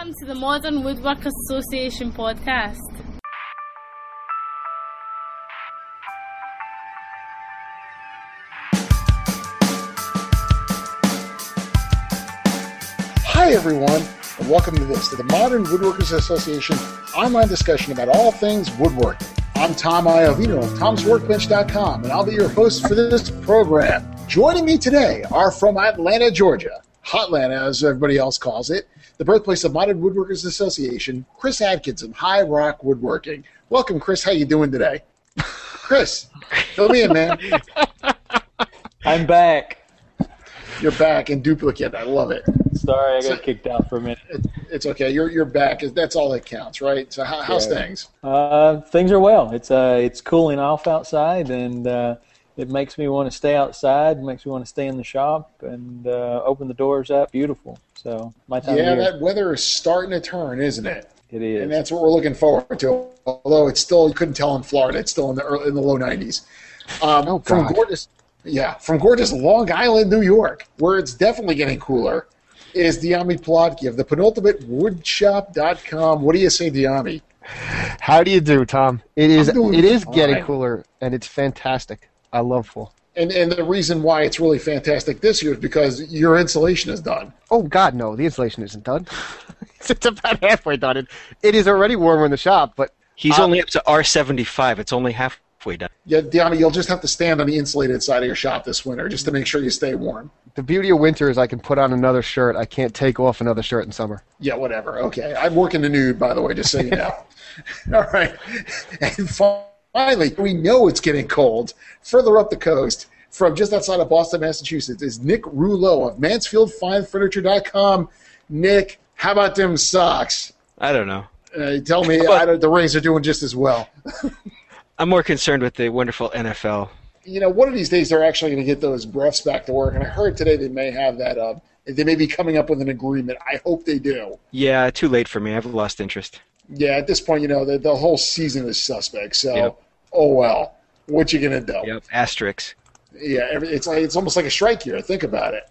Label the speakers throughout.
Speaker 1: Welcome to the Modern Woodwork Association podcast.
Speaker 2: Hi, everyone, and welcome to this, to the Modern Woodworkers Association online discussion about all things woodworking. I'm Tom Iovino of Tom'sWorkbench.com, and I'll be your host for this program. Joining me today are from Atlanta, Georgia, Hotlanta, as everybody else calls it, the birthplace of Modern Woodworkers Association, Chris Adkins of High Rock Woodworking. Welcome, Chris. How you doing today? Chris, fill me in, man.
Speaker 3: I'm back.
Speaker 2: You're back in duplicate. I love it.
Speaker 3: Sorry, I got
Speaker 2: So-
Speaker 3: kicked out for a minute.
Speaker 2: It- It's okay. You're you're back. That's all that counts, right? So how, how's
Speaker 3: Yeah.
Speaker 2: things?
Speaker 3: Uh, things are well. It's uh, it's cooling off outside, and uh, it makes me want to stay outside. Makes me want to stay in the shop and uh, open the doors up. Beautiful. So my time
Speaker 2: Yeah,
Speaker 3: of
Speaker 2: that weather is starting to turn, isn't it?
Speaker 3: it is.
Speaker 2: And that's what we're looking forward to. Although it's still, you couldn't tell in Florida, it's still in the early, in the low 90s. Um,
Speaker 4: Oh,
Speaker 2: from gorgeous, yeah, from gorgeous Long Island, New York, where it's definitely getting cooler, is Dyami Plotke of the penultimate woodshop.com. What do you say, Dyami?
Speaker 4: How do you do, Tom? It is it is
Speaker 2: fine.
Speaker 4: getting cooler and it's fantastic. I love fall.
Speaker 2: And and the reason why it's really fantastic this year is because your insulation is done.
Speaker 4: Oh God, no, the insulation isn't done. it's about halfway done. It, it is already warmer in the shop, but
Speaker 5: He's
Speaker 4: Uh,
Speaker 5: only up to R75. It's only halfway done.
Speaker 2: Yeah, Dyami, you'll just have to stand on the insulated side of your shop this winter just to make sure you stay warm.
Speaker 4: the beauty of winter is I can put on another shirt. I can't take off another shirt in summer.
Speaker 2: Yeah, whatever. Okay. I'm working the nude, by the way, just so you know. All right. And finally, we know it's getting cold. Further up the coast, from just outside of Boston, Massachusetts, is Nick Rouleau of MansfieldFineFurniture.com. Nick, how about them Sox?
Speaker 5: I don't know.
Speaker 2: Uh, tell me
Speaker 5: about-
Speaker 2: I don't, the Rays are doing just as well.
Speaker 5: I'm more concerned with the wonderful NFL.
Speaker 2: You know, one of these days they're actually going to get those refs back to work, and I heard today they may have that. Uh, they may be coming up with an agreement. I hope they do.
Speaker 5: Yeah, too late for me. I've lost interest.
Speaker 2: Yeah, at this point, you know, the, the whole season is suspect. So,
Speaker 5: Yep.
Speaker 2: Oh well, what you gonna do?
Speaker 5: Yep. Asterix.
Speaker 2: Yeah, every, it's like it's almost like a strike year. Think about it.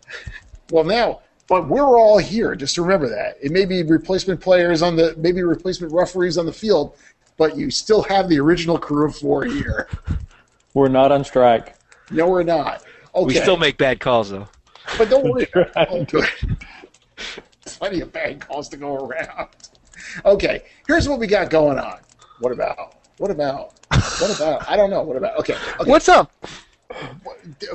Speaker 2: Well, now, but we're all here. Just remember that it may be replacement players on the, maybe replacement referees on the field, but you still have the original crew of four here.
Speaker 3: We're not on strike.
Speaker 2: No, we're not. Okay,
Speaker 5: We still make bad calls though.
Speaker 2: but don't worry.
Speaker 3: Right.
Speaker 2: Oh, good. Plenty of bad calls to go around. Okay, here's what we got going on. What about? What about? What about? I don't know. What about? Okay. okay.
Speaker 4: What's up?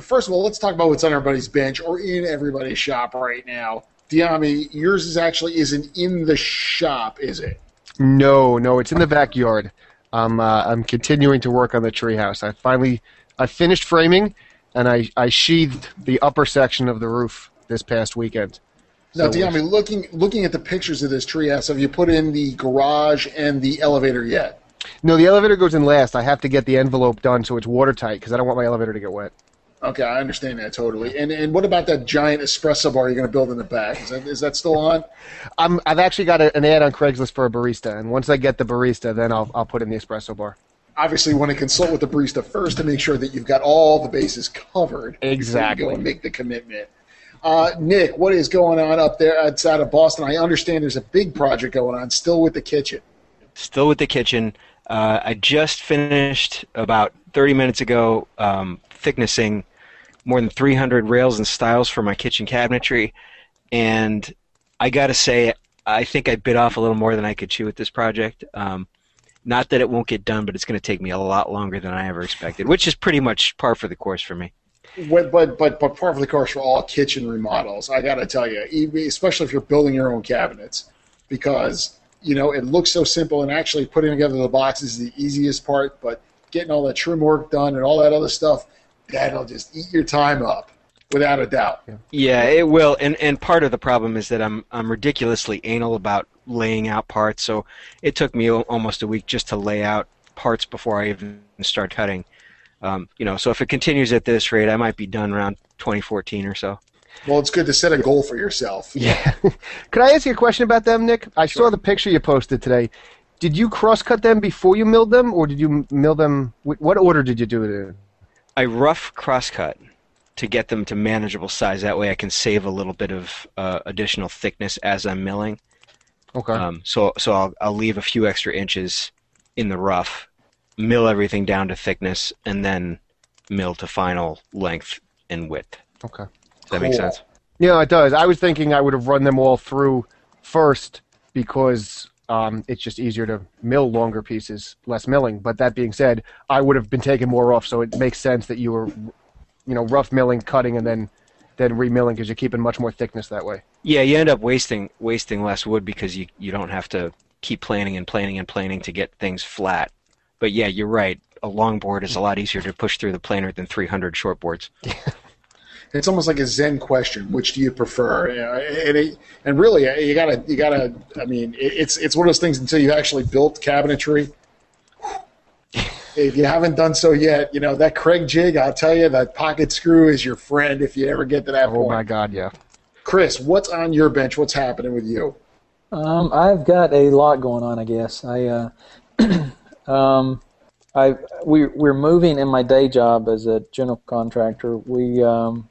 Speaker 2: First of all, let's talk about what's on everybody's bench or in everybody's shop right now. Dyami, yours is actually isn't in the shop, is it?
Speaker 4: No, no, it's in the backyard. I'm uh, I'm continuing to work on the treehouse. I finally I finished framing, and I I sheathed the upper section of the roof this past weekend.
Speaker 2: Now,
Speaker 4: So
Speaker 2: Dyami, looking looking at the pictures of this treehouse, have you put in the garage and the elevator yet?
Speaker 4: No, the elevator goes in last. I have to get the envelope done so it's watertight because I don't want my elevator to get wet.
Speaker 2: Okay, I understand that totally. And and what about that giant espresso bar you're going to build in the back? Is that is that still on?
Speaker 4: I'm I've actually got a, an ad on Craigslist for a barista, and once I get the barista, then I'll I'll put in the espresso bar.
Speaker 2: Obviously, you want to consult with the barista first to make sure that you've got all the bases covered. before you
Speaker 4: Exactly.
Speaker 2: go and make the commitment. Uh, Nick, what is going on up there outside of Boston? I understand there's a big project going on still with the kitchen.
Speaker 5: Still with the kitchen. Uh, I just finished about 30 minutes ago um, thicknessing more than 300 rails and stiles for my kitchen cabinetry, and I got to say, I think I bit off a little more than I could chew with this project. Um, not that it won't get done, but it's going to take me a lot longer than I ever expected, which is pretty much par for the course for me.
Speaker 2: But but but, but part of the course for all kitchen remodels, I got to tell you, especially if you're building your own cabinets, because you know it looks so simple, and actually putting together the box is the easiest part. But getting all that trim work done and all that other stuff, that'll just eat your time up, without a doubt.
Speaker 5: Yeah, it will. And and part of the problem is that I'm I'm ridiculously anal about laying out parts. So it took me almost a week just to lay out parts before I even start cutting. Um, you know, so if it continues at this rate, I might be done around 2014 or so.
Speaker 2: Well, it's good to set a goal for yourself.
Speaker 4: Yeah. Could I ask you a question about them, Nick? I
Speaker 2: Sure.
Speaker 4: saw the picture you posted today. Did you cross cut them before you milled them, or did you mill them? What order did you do it in?
Speaker 5: I rough crosscut to get them to manageable size. That way, I can save a little bit of uh, additional thickness as I'm milling.
Speaker 4: Okay.
Speaker 5: Um, so so I'll I'll leave a few extra inches in the rough, mill everything down to thickness, and then mill to final length and width.
Speaker 4: okay.
Speaker 5: Does that make
Speaker 2: Cool.
Speaker 5: sense?
Speaker 4: Yeah, it does. I was thinking I would have run them all through first because um, it's just easier to mill longer pieces, less milling. But that being said, I would have been taking more off, so it makes sense that you were, you know, rough milling, cutting, and then then remilling because you're keeping much more thickness that way.
Speaker 5: Yeah, you end up wasting wasting less wood because you you don't have to keep planing and planing and planing to get things flat. But yeah, you're right. A long board is a lot easier to push through the planer than 300 shortboards.
Speaker 2: It's almost like a Zen question. Which do you prefer? You know, and, it, and really, you gotta, you gotta. I mean, it, it's it's one of those things until you actually built cabinetry. If you haven't done so yet, you know that Kreg jig. I'll tell you, that pocket screw is your friend if you ever get to that
Speaker 4: Oh
Speaker 2: point.
Speaker 4: my God, yeah.
Speaker 2: Chris, what's on your bench? What's happening with you?
Speaker 3: Um, I've got a lot going on, I guess. I, uh, um, I, we, we're moving in my day job as a general contractor. We, um,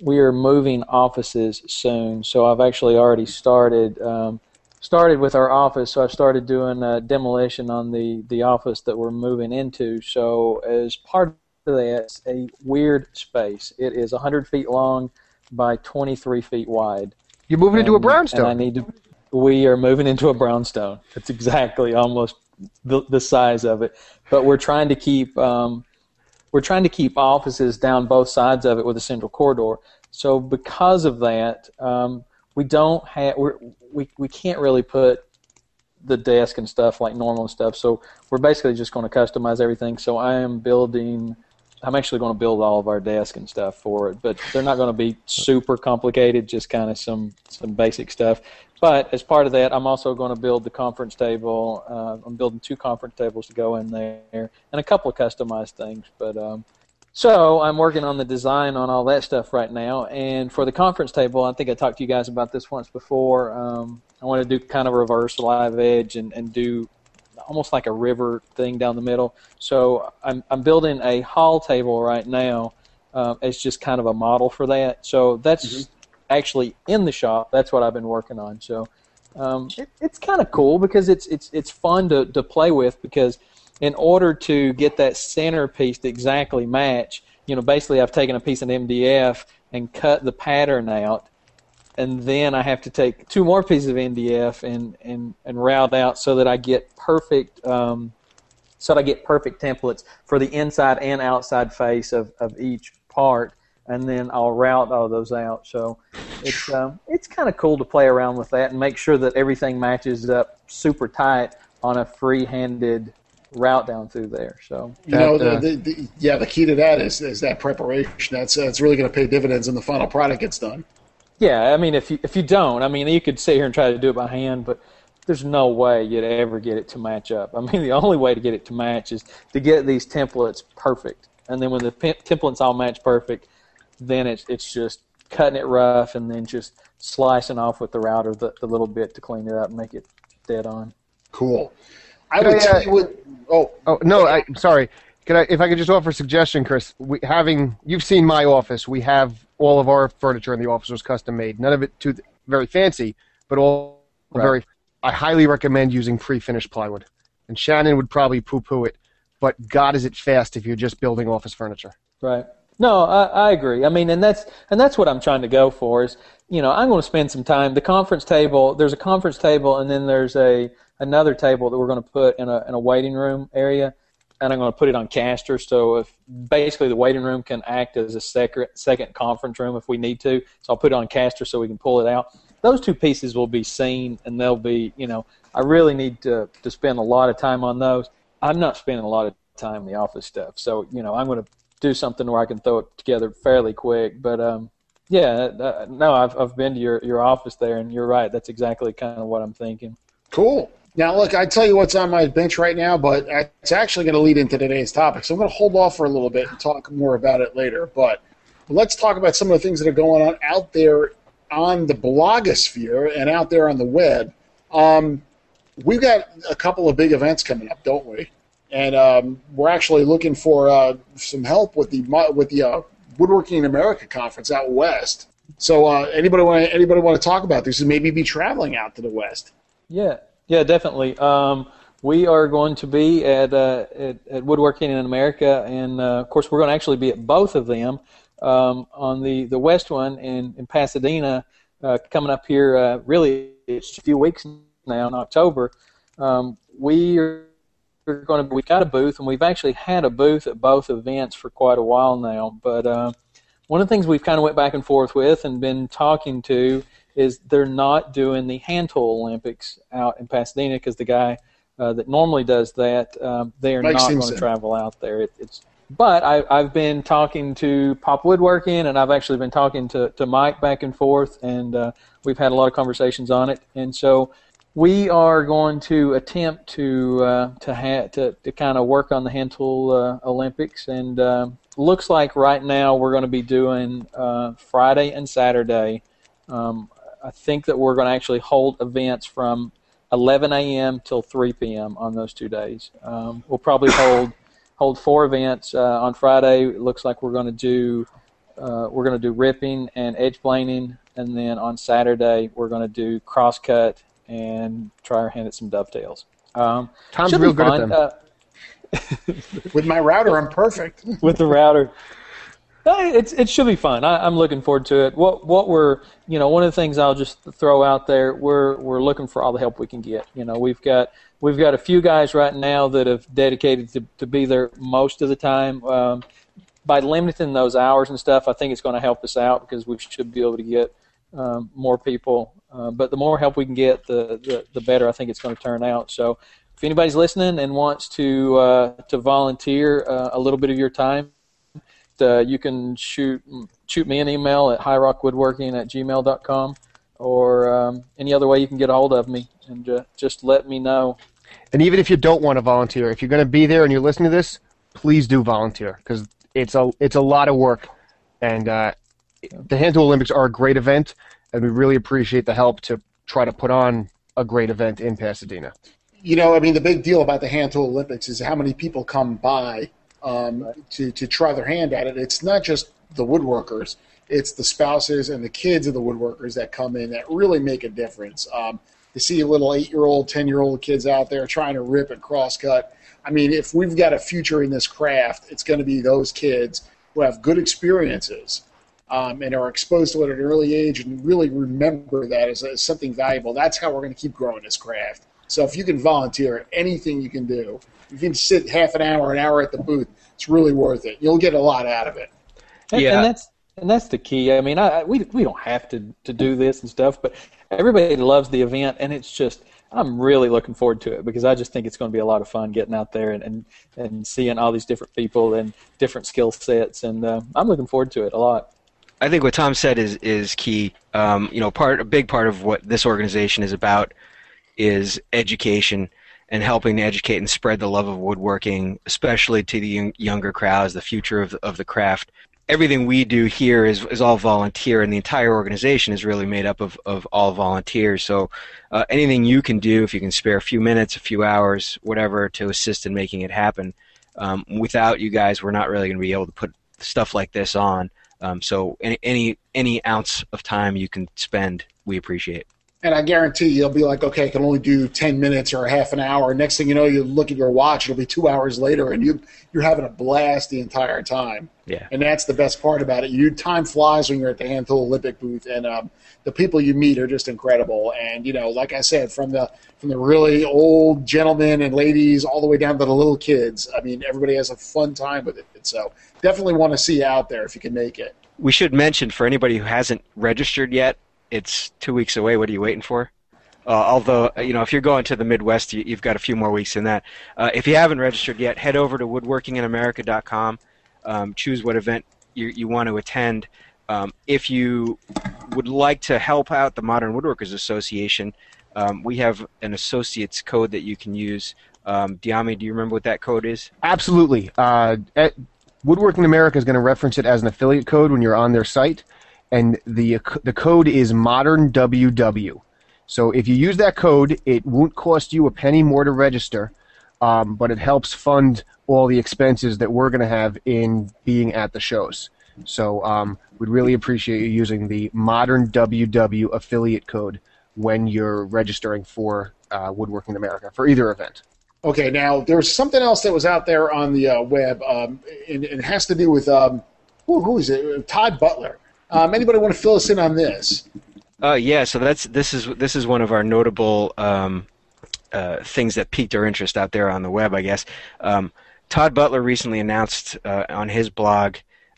Speaker 3: we are moving offices soon, so I've actually already started, um, started with our office. So I've started doing uh, demolition on the, the office that we're moving into. So as part of that, it's a weird space. It is 100 feet long by 23 feet wide.
Speaker 4: You're moving into a brownstone.
Speaker 3: And I need to. We are moving into a brownstone. That's exactly almost the, the size of it. But we're trying to keep um, we're trying to keep offices down both sides of it with a central corridor. So because of that, um, we don't have we we can't really put the desk and stuff like normal and stuff. So we're basically just going to customize everything. So I am building. I'm actually going to build all of our desk and stuff for it, but they're not going to be super complicated. Just kind of some some basic stuff. But as part of that, I'm also going to build the conference table. Uh, I'm building two conference tables to go in there, and a couple of customized things. But um, so I'm working on the design on all that stuff right now. And for the conference table, I think I talked to you guys about this once before. Um, I want to do kind of reverse live edge and, and do almost like a river thing down the middle. So I'm, I'm building a hall table right now um, as just kind of a model for that. So that's actually in the shop. That's what I've been working on. So um, it, it's kind of cool because it's it's it's fun to, to play with because in order to get that centerpiece to exactly match, you know, basically I've taken a piece of MDF and cut the pattern out, and then I have to take two more pieces of MDF and and and route out so that I get perfect. Um, so that I get perfect templates for the inside and outside face of, of each part, and then I'll route all those out. So it's um, it's kind of cool to play around with that and make sure that everything matches up super tight on a free-handed route down through there. So
Speaker 2: You know,
Speaker 4: That, uh,
Speaker 2: the, the, the, yeah, the key to that is is that preparation. That's that's really going to pay dividends when the final product gets done.
Speaker 3: yeah, I mean if you if you don't, I mean you could sit here and try to do it by hand, but there's no way you'd ever get it to match up. I mean the only way to get it to match is to get these templates perfect, and then when the pe- templates all match perfect, then it's it's just cutting it rough and then just slicing off with the router the, the little bit to clean it up and make it dead on.
Speaker 2: Cool. I would
Speaker 4: I, uh,
Speaker 2: tell. Oh,
Speaker 4: Oh no, I, I'm sorry. Can I, if I could just offer a suggestion, Chris? We, having you've seen my office, we have all of our furniture in the office was custom made. None of it too very fancy, but all
Speaker 3: Right.
Speaker 4: very. I highly recommend using pre-finished plywood. And Shannon would probably poo-poo it, but God, is it fast if you're just building office furniture?
Speaker 3: Right. No, I, I agree. I mean, and that's and that's what I'm trying to go for. Is you know, I'm going to spend some time. The conference table. There's a conference table, and then there's a another table that we're going to put in a in a waiting room area, and I'm going to put it on casters. So if basically the waiting room can act as a second second conference room if we need to. So I'll put it on caster so we can pull it out. Those two pieces will be seen, and they'll be you know. I really need to to spend a lot of time on those. I'm not spending a lot of time in the office stuff, so you know I'm going to do something where I can throw it together fairly quick. But um, yeah, uh, no, I've I've been to your your office there, and you're right. That's exactly kind of what I'm thinking.
Speaker 2: cool. Now, look, I tell you what's on my bench right now, but it's actually going to lead into today's topic. So I'm going to hold off for a little bit and talk more about it later. But let's talk about some of the things that are going on out there on the blogosphere and out there on the web. Um, we've got a couple of big events coming up, don't we? And um, we're actually looking for uh, some help with the with the uh, Woodworking in America conference out west. So, uh, anybody want anybody want to talk about this and maybe be traveling out to the west?
Speaker 3: Yeah, yeah, definitely. Um, we are going to be at, uh, at, at Woodworking in America, and uh, of course, we're going to actually be at both of them. Um, on the, the west one in, in Pasadena, uh, coming up here, really, it's a few weeks now in October. Um, we are going to we've got a booth, and we've actually had a booth at both events for quite a while now. But uh, one of the things we've kind of went back and forth with and been talking to is they're not doing the hand tool Olympics out in Pasadena because the guy uh, that normally does that, um, they are
Speaker 2: Mike
Speaker 3: not going to travel out there. It, it's but I, I've been talking to Pop Woodworking, and I've actually been talking to, to Mike back and forth, and uh, we've had a lot of conversations on it. And so we are going to attempt to uh, to, ha- to to kind of work on the hand tool uh, Olympics, and um looks like right now we're going to be doing uh, Friday and Saturday. Um, I think that we're going to actually hold events from 11 a.m. till 3 p.m. on those two days. Um, we'll probably hold hold four events uh, on Friday. It looks like we're going to do uh, we're going to do ripping and edge planing, and then on Saturday we're going to do crosscut and try our hand at some dovetails. Um,
Speaker 4: Tom's
Speaker 3: should be
Speaker 4: real good at
Speaker 3: fun.
Speaker 4: them.
Speaker 3: Uh,
Speaker 2: With my router, I'm perfect.
Speaker 3: with the router. It's it should be fun. I, I'm looking forward to it. What what we're you know one of the things I'll just throw out there we're we're looking for all the help we can get. You know we've got we've got a few guys right now that have dedicated to, to be there most of the time. Um, by limiting those hours and stuff, I think it's going to help us out because we should be able to get um, more people. Uh, but the more help we can get, the, the the better I think it's going to turn out. So if anybody's listening and wants to uh, to volunteer uh, a little bit of your time, uh, you can shoot shoot me an email at highrockwoodworking at gmail.com or um, any other way you can get a hold of me and uh, just let me know.
Speaker 4: And even if you don't want to volunteer, if you're going to be there and you're listening to this, please do volunteer because it's a it's a lot of work. And uh, the Hand Tool Olympics are a great event, and we really appreciate the help to try to put on a great event in Pasadena.
Speaker 2: you know, I mean, the big deal about the hand tool Olympics is how many people come by um, to to try their hand at it. It's not just the woodworkers; it's the spouses and the kids of the woodworkers that come in that really make a difference. Um, to see little eight-year-old, ten-year-old kids out there trying to rip and cross-cut. I mean, if we've got a future in this craft, it's going to be those kids who have good experiences um, and are exposed to it at an early age and really remember that as, as something valuable. That's how we're going to keep growing this craft. So if you can volunteer, anything you can do, you can sit half an hour, an hour at the booth. It's really worth it. You'll get a lot out of it.
Speaker 3: And,
Speaker 5: Yeah.
Speaker 3: and that's and that's the key. I mean, I, I- we we don't have to to do this and stuff, but everybody loves the event, and it's just I'm really looking forward to it because I just think it's going to be a lot of fun getting out there and and, and seeing all these different people and different skill sets, and uh, I'm looking forward to it a lot.
Speaker 5: I think what Tom said is is key. Um, you know, part a big part of what this organization is about is education and helping to educate and spread the love of woodworking, especially to the younger crowds, the future of of the craft. Everything we do here is, is all volunteer, and the entire organization is really made up of, of all volunteers. So, uh, anything you can do, if you can spare a few minutes, a few hours, whatever, to assist in making it happen. Um, without you guys, we're not really going to be able to put stuff like this on. Um, so any, any any ounce of time you can spend, we appreciate.
Speaker 2: And I guarantee you'll be like, okay, I can only do 10 minutes or a half an hour. Next thing you know, you look at your watch, it'll be two hours later, and you, you're having a blast the entire time.
Speaker 5: Yeah.
Speaker 2: And that's the best part about it. You Time flies when you're at the Hand Tool Olympic booth, and um, the people you meet are just incredible. And, you know, like I said, from the from the really old gentlemen and ladies all the way down to the little kids, I mean, everybody has a fun time with it. So definitely want to see you out there if you can make it.
Speaker 5: We should mention for anybody who hasn't registered yet, it's two weeks away. What are you waiting for? Uh, although you know, if you're going to the Midwest, you, you've got a few more weeks in that. Uh, if you haven't registered yet, head over to woodworkinginamerica.com. Um, choose what event you, you want to attend. Um, if you would like to help out the Modern Woodworkers Association, um, we have an associates code that you can use. Um, Dyami, do you remember what that code is?
Speaker 4: Absolutely. Uh, Woodworking America is going to reference it as an affiliate code when you're on their site, and the the code is Modern WW. So if you use that code, it won't cost you a penny more to register, um, but it helps fund all the expenses that we're going to have in being at the shows. So um, we'd really appreciate you using the Modern WW affiliate code when you're registering for uh, Woodworking America for either event.
Speaker 2: Okay, now there's something else that was out there on the uh, web, um, and, and it has to do with um, who, who is it? Todd Butler. Um, anybody want to fill us in on this?
Speaker 5: Uh, yeah, so that's this is this is one of our notable um, uh, things that piqued our interest out there on the web, I guess. Um, Todd Butler recently announced uh, on his blog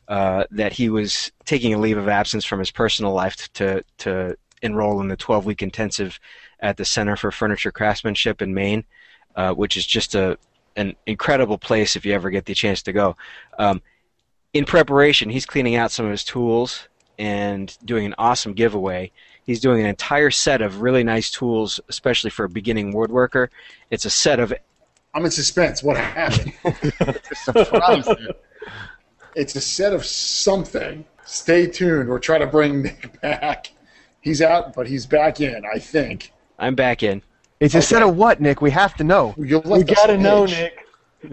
Speaker 5: uh, that he was taking a leave of absence from his personal life to to enroll in the 12 week intensive at the Center for Furniture Craftsmanship in Maine, uh, which is just a an incredible place if you ever get the chance to go. Um, in preparation, he's cleaning out some of his tools and doing an awesome giveaway. He's doing an entire set of really nice tools, especially for a beginning woodworker. It's a set of.
Speaker 2: I'm in suspense. What happened?
Speaker 4: Surprise.
Speaker 2: it's a set of something. Stay tuned. We're trying to bring Nick back. He's out, but he's back in, I think.
Speaker 5: I'm back in.
Speaker 4: it's a set of what, Nick? We have to know.
Speaker 2: You've
Speaker 3: We gotta know. Nick.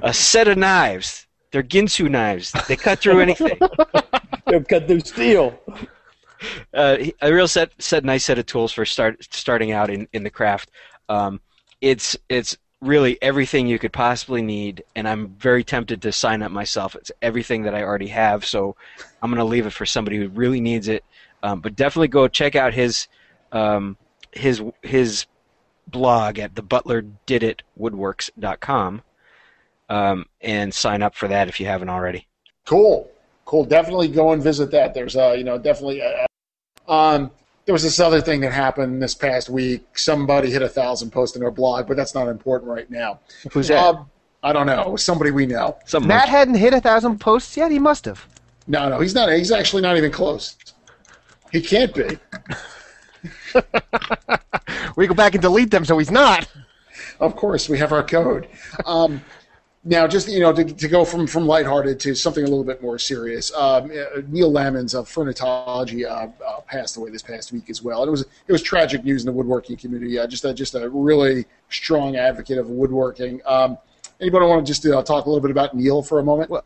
Speaker 5: A set of knives. They're Ginsu knives. They cut through anything.
Speaker 3: They'll cut through steel.
Speaker 5: uh, he- a real set, set nice set of tools for start starting out in, in the craft. Um, it's it's really everything you could possibly need, and I'm very tempted to sign up myself. It's everything that I already have, so I'm gonna leave it for somebody who really needs it. Um, but definitely go check out his um, his his blog at thebutlerDidItWoodworks.com um, and sign up for that if you haven't already.
Speaker 2: Cool, cool. Definitely go and visit that. There's, uh, you know, definitely. Uh, um, there was this other thing that happened this past week. Somebody hit a thousand posts in their blog, but that's not important right now.
Speaker 5: Who's that?
Speaker 2: Um, I don't know. Somebody we know.
Speaker 5: Some
Speaker 4: Matt hadn't hit a thousand posts yet. He must have.
Speaker 2: No, no, he's not. He's actually not even close. He can't be.
Speaker 4: We go back and delete them, so he's not.
Speaker 2: Of course, we have our code. Um, now, just you know, to, to go from from lighthearted to something a little bit more serious. Um, uh, Neil Lamens of Furnitology uh, uh, passed away this past week as well. And it was it was tragic news in the woodworking community. Uh, just a, just a really strong advocate of woodworking. Um, anybody want to just uh, talk a little bit about Neil for a moment?
Speaker 4: Well,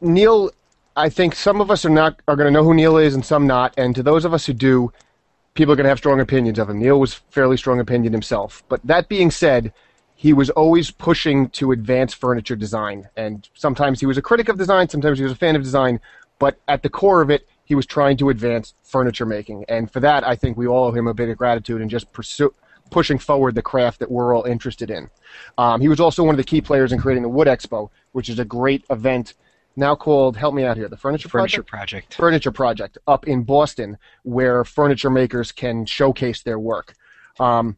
Speaker 4: Neil, I think some of us are not are going to know who Neil is, and some not. And to those of us who do, people are going to have strong opinions of him. Neil was fairly strong opinion himself. But that being said, he was always pushing to advance furniture design, and sometimes he was a critic of design, sometimes he was a fan of design. But at the core of it, he was trying to advance furniture making, and for that, I think we all owe him a bit of gratitude and just pursue. Pushing forward the craft that we're all interested in. Um, he was also one of the key players in creating the Wood Expo, which is a great event now called help me out here the furniture
Speaker 5: Furniture
Speaker 4: project
Speaker 5: Project.
Speaker 4: furniture project up in boston where furniture makers can showcase their work um,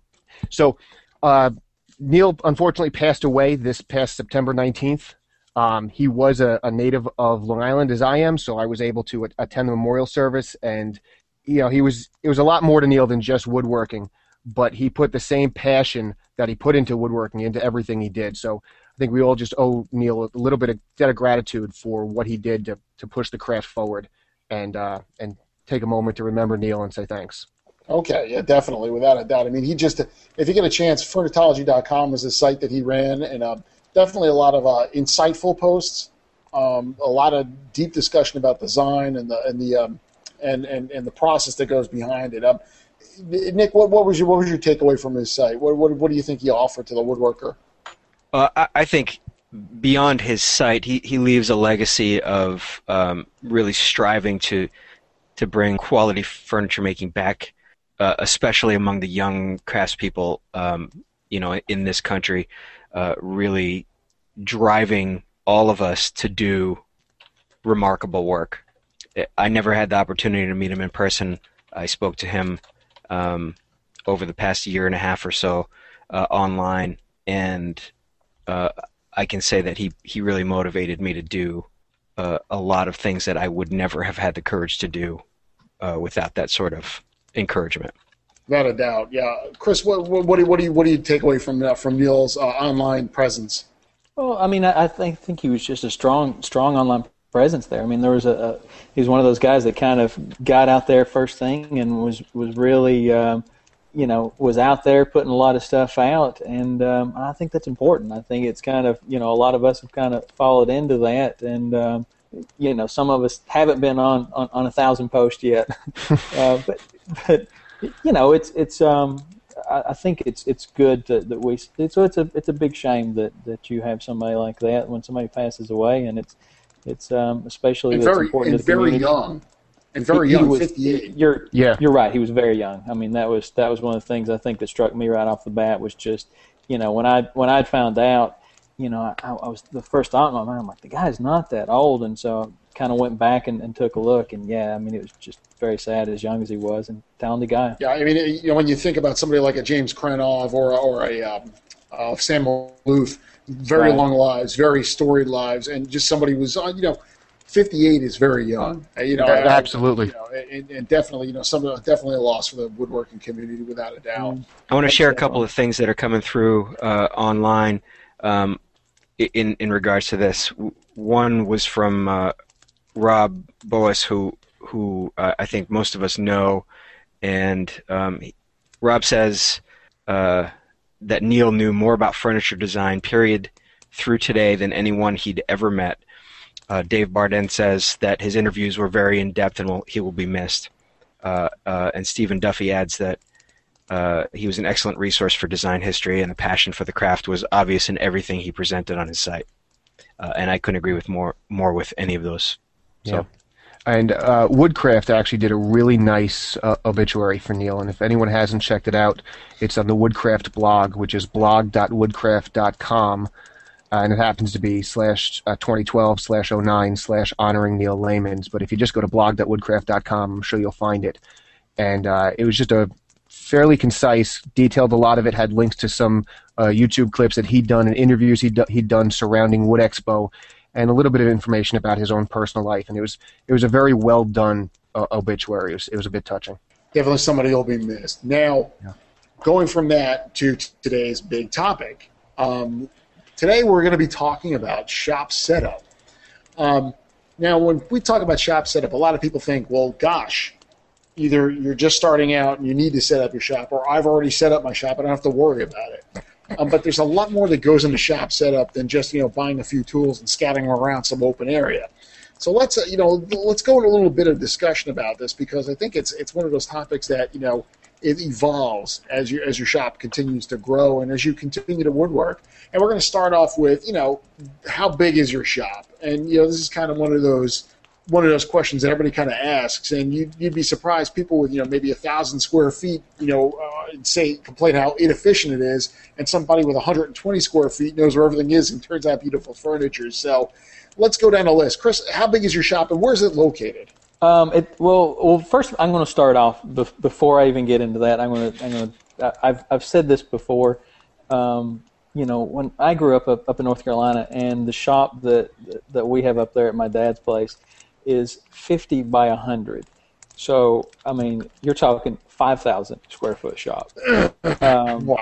Speaker 4: so uh, neil unfortunately passed away this past september 19th um, he was a, a native of long island as i am so i was able to attend the memorial service and you know he was it was a lot more to neil than just woodworking but he put the same passion that he put into woodworking into everything he did so I think we all just owe Neil a little bit of debt of gratitude for what he did to, to push the craft forward, and uh, and take a moment to remember Neil and say thanks.
Speaker 2: Okay, yeah, definitely, without a doubt. I mean, he just, if you get a chance, furnitology.com was a site that he ran, and uh, definitely a lot of uh, insightful posts, um, a lot of deep discussion about design and the and the um, and, and and the process that goes behind it. Um, Nick, what, what was your what was your takeaway from his site? What what, what do you think he offered to the woodworker?
Speaker 5: Uh, I, I think beyond his site, he, he leaves a legacy of um, really striving to to bring quality furniture making back, uh, especially among the young craftspeople, um, you know, in this country. Uh, really driving all of us to do remarkable work. I never had the opportunity to meet him in person. I spoke to him um, over the past year and a half or so uh, online, and uh, I can say that he, he really motivated me to do uh, a lot of things that I would never have had the courage to do uh, without that sort of encouragement.
Speaker 2: Without a doubt, yeah. Chris, what what, what do you what do you what do you take away from uh, from Neil's uh, online presence?
Speaker 3: Well, I mean, I, I think think he was just a strong, strong online presence there. I mean, there was a, a he was one of those guys that kind of got out there first thing and was was really, um, you know, was out there putting a lot of stuff out, and um, I think that's important. I think it's kind of you know a lot of us have kind of followed into that, and um, you know, some of us haven't been on on, on a thousand posts yet, uh, but but you know, it's it's um, I, I think it's it's good that, that we. So it's a it's a big shame that, that you have somebody like that when somebody passes away, and it's it's um, especially
Speaker 2: and very
Speaker 3: important
Speaker 2: and
Speaker 3: to
Speaker 2: very
Speaker 3: community.
Speaker 2: young, and very
Speaker 3: He- he
Speaker 2: young,
Speaker 3: was-
Speaker 2: fifty-eight.
Speaker 3: You're
Speaker 4: Yeah.
Speaker 3: you're right. He was very young. I mean, that was that was one of the things I think that struck me right off the bat was just, you know, when I when I'd found out, you know, I, I was the first thought in my mind. I'm like, the guy's not that old, and so I kind of went back and, and took a look, and yeah, I mean, it was just very sad, as young as he was, and talented guy.
Speaker 2: Yeah, I mean, you know, when you think about somebody like a James Krenov or or a um, uh, Sam Maloof, very
Speaker 3: Right.
Speaker 2: long lives, very storied lives, and just somebody who's uh, you know, fifty-eight is very young. Uh, You know,
Speaker 4: Yeah,
Speaker 2: I-
Speaker 4: absolutely.
Speaker 2: You know, and, and definitely, you know, some definitely a loss for the woodworking community without a doubt.
Speaker 5: I want to share a couple of things that are coming through uh, online um, i- in in regards to this. One was from uh, Rob Boas, who who uh, I think most of us know, and um, he- Rob says uh, that Neil knew more about furniture design, period, through today than anyone he'd ever met. Uh, Dave Barden says that his interviews were very in depth and will, he will be missed. Uh, uh, and Stephen Duffy adds that uh, he was an excellent resource for design history, and the passion for the craft was obvious in everything he presented on his site. Uh, and I couldn't agree with more more with any of those. So
Speaker 4: Yeah. And uh, Woodcraft actually did a really nice uh, obituary for Neil, and if anyone hasn't checked it out, it's on the Woodcraft blog, which is blog.woodcraft.com, uh, and it happens to be slash uh, 2012 slash 09 slash honoring Neil Lamens. But if you just go to blog.woodcraft.com, I'm sure you'll find it. And it was just a fairly concise, detailed. A lot of it had links to some uh, YouTube clips that he'd done and interviews he'd, do- he'd done surrounding Wood Expo, and a little bit of information about his own personal life. And it was it was a very well done uh, obituary. It was, it was a bit touching.
Speaker 2: Definitely somebody will be missed. Now, going from that to t- today's big topic, um, today we're going to be talking about shop setup. Um, now, when we talk about shop setup, a lot of people think, well, gosh, either you're just starting out and you need to set up your shop, or I've already set up my shop and I don't have to worry about it. Um, but there's a lot more that goes into shop setup than just you know buying a few tools and scattering them around some open area. So let's uh, you know let's go into a little bit of discussion about this because I think it's it's one of those topics that you know it evolves as your as your shop continues to grow and as you continue to woodwork. And we're going to start off with you know how big is your shop? And you know this is kind of one of those one of those questions that everybody kind of asks, and you'd, you'd be surprised people with you know maybe a thousand square feet, you know, uh, say complain how inefficient it is, and somebody with 120 square feet knows where everything is and turns out beautiful furniture. So let's go down the list. Chris, how big is your shop and where's it located?
Speaker 3: Um, it, well, well, first I'm going to start off bef- before I even get into that. I'm going to, I'm going to, I've, I've said this before. Um, you know, when I grew up, up up in North Carolina, and the shop that that we have up there at my dad's place is 50 by 100. So, I mean, you're talking 5,000 square foot shop. Um,
Speaker 2: Wow.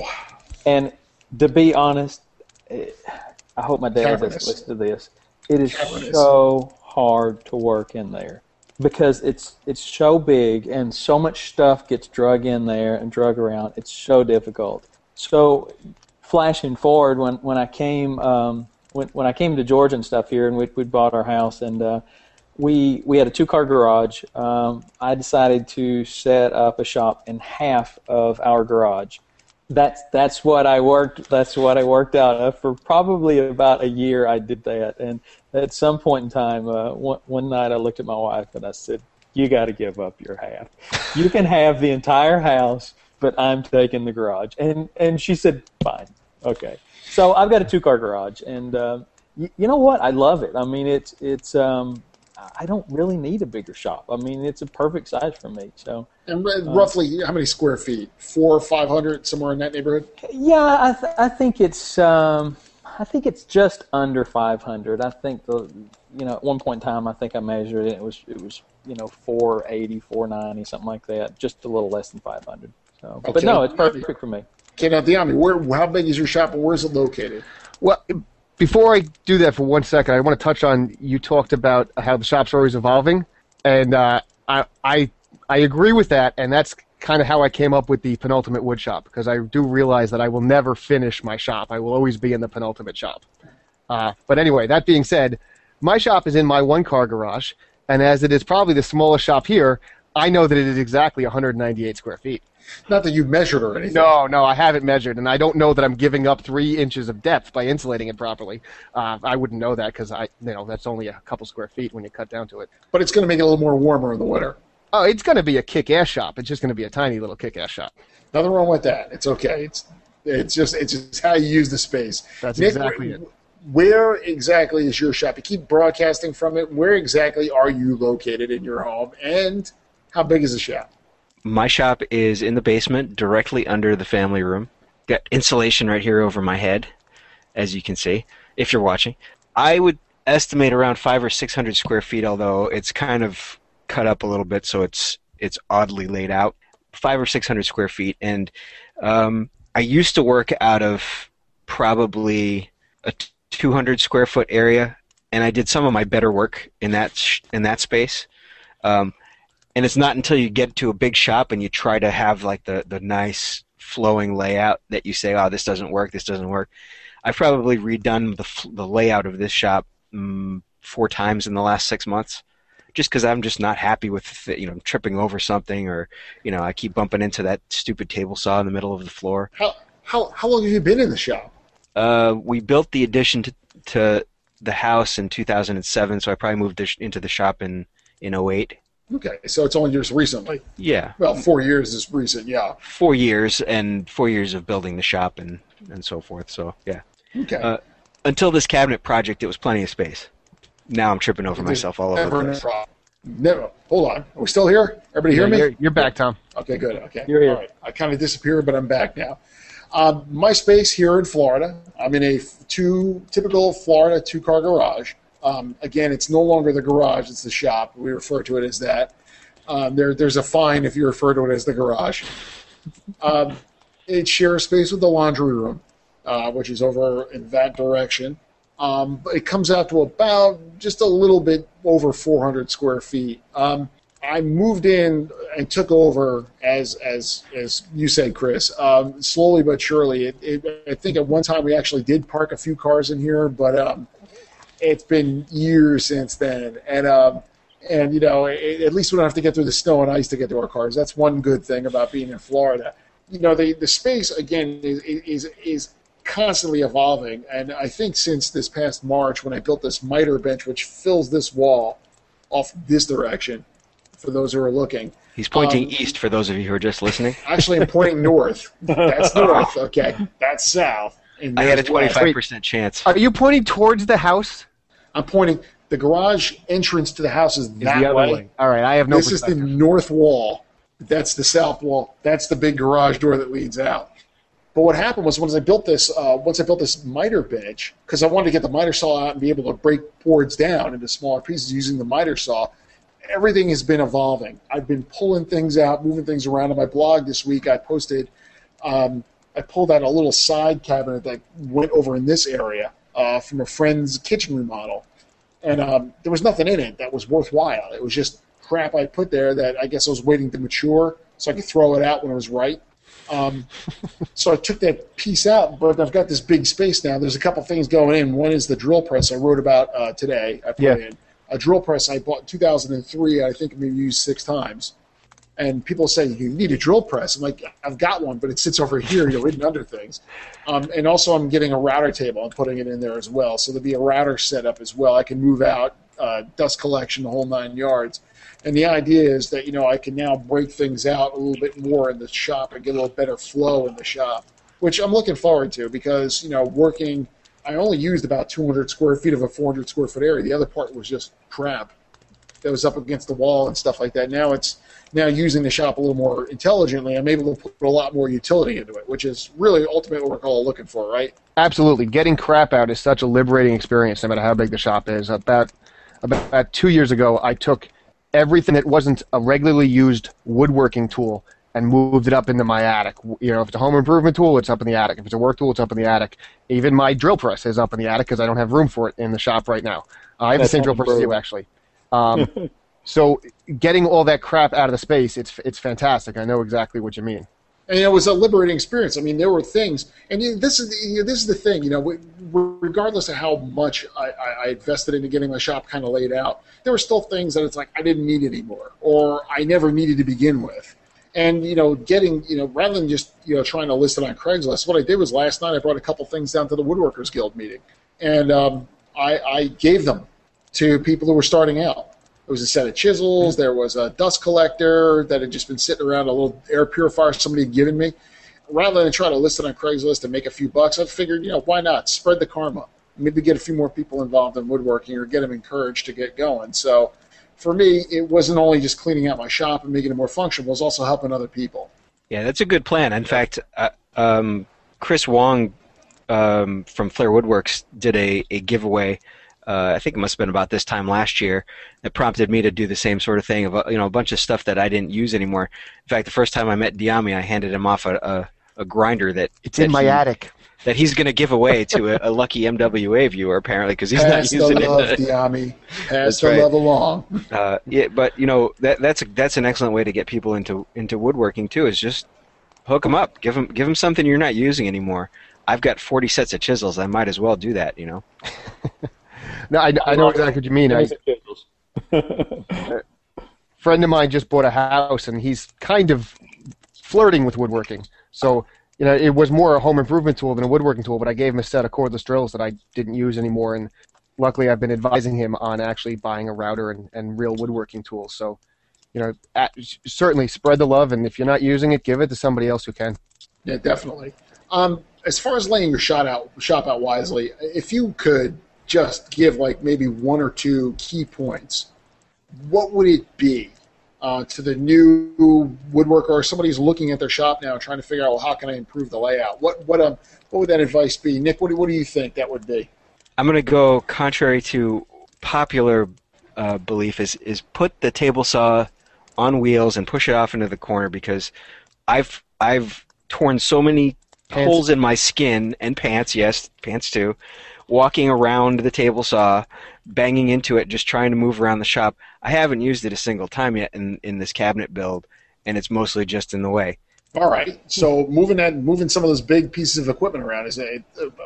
Speaker 3: and to be honest, I hope my dad doesn't listen to this. It is
Speaker 2: Cavernous.
Speaker 3: so hard to work in there because it's it's so big and so much stuff gets drug in there and drug around. It's so difficult. So, flashing forward, when when I came um, when when I came to Georgia and stuff here, and we we bought our house and. Uh, we we had a two car garage. Um, I decided to set up a shop in half of our garage. That's that's what I worked. That's what I worked out of for probably about a year. I did that, and at some point in time, uh, one, one night I looked at my wife and I said, "You got to give up your half. You can have the entire house, but I'm taking the garage." And and she said, "Fine, okay." So I've got a two car garage, and um, you, you know what? I love it. I mean, it's it's. Um, I don't really need a bigger shop. I mean, it's a perfect size for me. So
Speaker 2: And r- roughly how many square feet? Four or five hundred, somewhere in that neighborhood.
Speaker 3: yeah, I, th- I think it's um, I think it's just under 500. I think the you know at one point in time I think I measured it. It was it was you know 480, 490, something like that. Just a little less than 500. So, but no, it's perfect for me.
Speaker 2: Okay, now Dyami, where how big is your shop and where's it located?
Speaker 4: Well, before I do that for one second, I want to touch on you talked about how the shop's always evolving, and uh, I, I I agree with that, and that's kind of how I came up with the penultimate wood shop because I do realize that I will never finish my shop. I will always be in the penultimate shop. Uh, but anyway, that being said, my shop is in my one car garage, and as it is probably the smallest shop here, I know that it is exactly 198 square feet.
Speaker 2: Not that you've measured or anything.
Speaker 4: No, no, I haven't measured, and I don't know that I'm giving up three inches of depth by insulating it properly. Uh, I wouldn't know that because I, you know, that's only a couple square feet when you cut down to it.
Speaker 2: But it's going to make it a little more warmer in the winter.
Speaker 4: Oh, it's going to be a kick-ass shop. It's just going to be a tiny little kick-ass shop.
Speaker 2: Nothing wrong with that. It's okay. It's it's just it's just how you use the space.
Speaker 4: That's
Speaker 2: Nick,
Speaker 4: exactly it.
Speaker 2: Where exactly is your shop? You keep broadcasting from it. Where exactly are you located in your home, and how big is the shop?
Speaker 5: My shop is in the basement, directly under the family room. Got insulation right here over my head, as you can see, if you're watching. I would estimate around five or six hundred square feet, although it's kind of cut up a little bit, so it's it's oddly laid out. Five or six hundred square feet, and um, I used to work out of probably a 200 square foot area, and I did some of my better work in that sh- in that space. Um, and it's not until you get to a big shop and you try to have like the the nice flowing layout that you say, "Oh, this doesn't work. This doesn't work." I've probably redone the the layout of this shop mm, four times in the last six months, just because I'm just not happy with it, you know tripping over something or you know I keep bumping into that stupid table saw in the middle of the floor.
Speaker 2: How how how long have you been in the shop?
Speaker 5: Uh, we built the addition to, to the house in 2007, so I probably moved into the shop in in 08.
Speaker 2: Okay, so it's only just recently.
Speaker 5: Yeah,
Speaker 2: Well, four years is recent. Yeah.
Speaker 5: four years and four years of building the shop and and so forth. So yeah,
Speaker 2: Okay.
Speaker 5: Uh, until this cabinet project, it was plenty of space. Now I'm tripping over myself all over the place.
Speaker 2: Never. Hold on. Are we still here? Everybody hear me?
Speaker 4: You're, you're back, Tom.
Speaker 2: Okay, good. Okay.
Speaker 3: You're here.
Speaker 2: All right. I kind of disappeared, but I'm back now. Um, my space here in Florida, I'm in a two typical Florida two car garage. Um, again, it's no longer the garage; it's the shop. We refer to it as that. Um, there, there's a fine if you refer to it as the garage. Um, it shares space with the laundry room, uh, which is over in that direction. Um, but it comes out to about just a little bit over 400 square feet. Um, I moved in and took over as as as you said, Chris. Um, slowly but surely. It, it, I think at one time we actually did park a few cars in here, but um, it's been years since then. And um, and you know, it, at least we don't have to get through the snow and ice to get to our cars. That's one good thing about being in Florida. You know, the the space again is is is constantly evolving. And I think since this past March, when I built this miter bench, which fills this wall off this direction, for those who are looking.
Speaker 5: He's pointing
Speaker 2: Um,
Speaker 5: east for those of you who are just listening.
Speaker 2: Actually, I'm pointing north. That's north. Okay, that's south. And
Speaker 5: I had a 25% chance.
Speaker 4: Are you pointing towards the house?
Speaker 2: I'm pointing. The garage entrance to the house is
Speaker 4: Is
Speaker 2: that
Speaker 4: the other
Speaker 2: way.
Speaker 4: way. All right, I have no
Speaker 2: this is the north wall. That's the south wall. That's the big garage door that leads out. But what happened was once I built this, uh, once I built this miter bench, because I wanted to get the miter saw out and be able to break boards down into smaller pieces using the miter saw. Everything has been evolving. I've been pulling things out, moving things around. On my blog this week, I posted, um, I pulled out a little side cabinet that went over in this area uh, from a friend's kitchen remodel and um, there was nothing in it that was worthwhile. It was just crap I put there that I guess I was waiting to mature so I could throw it out when it was right. Um, so I took that piece out, but I've got this big space now. There's a couple things going in. One is the drill press I wrote about uh, today. I put
Speaker 4: Yeah.
Speaker 2: in a drill press I bought in 2003. I think maybe used six times. And people say you need a drill press. I'm like, I've got one, but it sits over here, you know, hidden under things. Um, and also, I'm getting a router table. I'm putting it in there as well. So there'll be a router set up as well. I can move out uh, dust collection, the whole nine yards. And the idea is that you know I can now break things out a little bit more in the shop and get a little better flow in the shop, which I'm looking forward to because you know working. I only used about 200 square feet of a 400 square foot area. The other part was just crap that was up against the wall and stuff like that. Now it's now using the shop a little more intelligently. I'm able to put a lot more utility into it, which is really ultimately what we're all looking for, right?
Speaker 4: Absolutely. Getting crap out is such a liberating experience, no matter how big the shop is. About about two years ago, I took everything that wasn't a regularly used woodworking tool and moved it up into my attic. You know, if it's a home improvement tool, it's up in the attic. If it's a work tool, it's up in the attic. Even my drill press is up in the attic because I don't have room for it in the shop right now. Uh, I have
Speaker 3: That's
Speaker 4: the same drill press as you,
Speaker 3: homebrew.
Speaker 4: actually. Um, so getting all that crap out of the space, it's it's fantastic. I know exactly what you mean.
Speaker 2: and it was a liberating experience. I mean, there were things, and you know, this is you know, this is the thing. You know, regardless of how much I, I, I invested into getting my shop kind of laid out, there were still things that it's like I didn't need anymore, or I never needed to begin with. And you know, getting you know, rather than just you know trying to list it on Craigslist, what I did was last night I brought a couple things down to the Woodworkers Guild meeting, and um, I, I gave them to people who were starting out. There was a set of chisels. There was a dust collector that had just been sitting around, a little air purifier somebody had given me. Rather than try to list it on Craigslist and make a few bucks, I figured, you know, why not spread the karma? Maybe get a few more people involved in woodworking or get them encouraged to get going. So for me, it wasn't only just cleaning out my shop and making it more functional, it was also helping other people.
Speaker 5: Yeah, that's a good plan. In fact, uh, um, Chris Wong um, from Flair Woodworks did a, a giveaway. Uh, I think it must have been about this time last year that prompted me to do the same sort of thing of you know a bunch of stuff that I didn't use anymore. In fact, the first time I met Dyami, I handed him off a, a, a grinder that
Speaker 4: It's
Speaker 5: that
Speaker 4: in my
Speaker 5: he-
Speaker 4: attic.
Speaker 5: that he's going to give away to a, a lucky MWA viewer apparently because he's
Speaker 2: Pass
Speaker 5: not using
Speaker 2: the love,
Speaker 5: it.
Speaker 2: Dyami. Pass
Speaker 5: That's
Speaker 2: the
Speaker 5: right.
Speaker 2: love along.
Speaker 5: Uh, yeah, but you know that that's a, that's an excellent way to get people into into woodworking too. Is just hook them up, give them give them something you're not using anymore. I've got 40 sets of chisels. I might as well do that. You know.
Speaker 4: No, I, I know exactly what you mean. I, friend of mine just bought a house and he's kind of flirting with woodworking. So, you know, it was more a home improvement tool than a woodworking tool, but I gave him a set of cordless drills that I didn't use anymore. And luckily, I've been advising him on actually buying a router and, and real woodworking tools. So, you know, at, certainly spread the love. And if you're not using it, give it to somebody else who can.
Speaker 2: Yeah, definitely. Um, as far as laying your shot out, shop out wisely, if you could just give like maybe one or two key points, what would it be uh, to the new woodworker or somebody who's looking at their shop now trying to figure out well, how can I improve the layout? What what um what would that advice be, Nick? What do, what do you think that would be?
Speaker 5: I'm going to go contrary to popular uh, belief is is put the table saw on wheels and push it off into the corner because I've I've torn so many
Speaker 4: Pants.
Speaker 5: holes in my skin and pants, yes, pants too, walking around the table saw, banging into it, just trying to move around the shop. I haven't used it a single time yet in in this cabinet build, and it's mostly just in the way.
Speaker 2: All right. So moving that, moving some of those big pieces of equipment around is uh,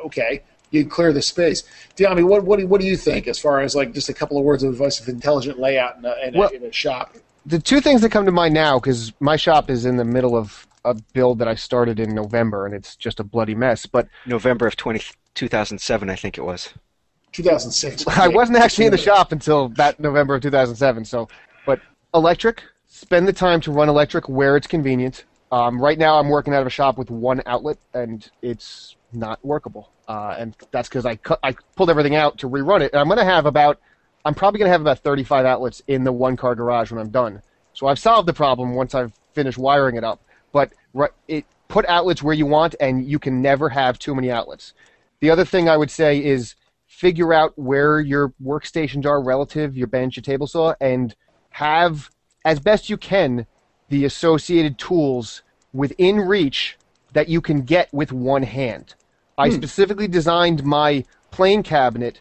Speaker 2: okay. You clear the space. Dyami, what what do, what do you think as far as like just a couple of words of advice of intelligent layout in a, in a,
Speaker 4: Well-
Speaker 2: in a shop?
Speaker 4: The two things that come to mind now, because my shop is in the middle of a build that I started in November, and it's just a bloody mess. But
Speaker 5: November of 20, 2007, I think it was.
Speaker 2: 2006.
Speaker 4: I wasn't actually in the shop until that November of 2007. So, but electric, spend the time to run electric where it's convenient. Um, right now, I'm working out of a shop with one outlet, and it's not workable. Uh, and that's because I cut, I pulled everything out to rerun it. And I'm going to have about, I'm probably going to have about 35 outlets in the one car garage when I'm done. So I've solved the problem once I've finished wiring it up. But ri- it put outlets where you want, and you can never have too many outlets. The other thing I would say is figure out where your workstations are relative, your bench, your table saw, and have, as best you can, the associated tools within reach that you can get with one hand. I hmm. specifically designed my plane cabinet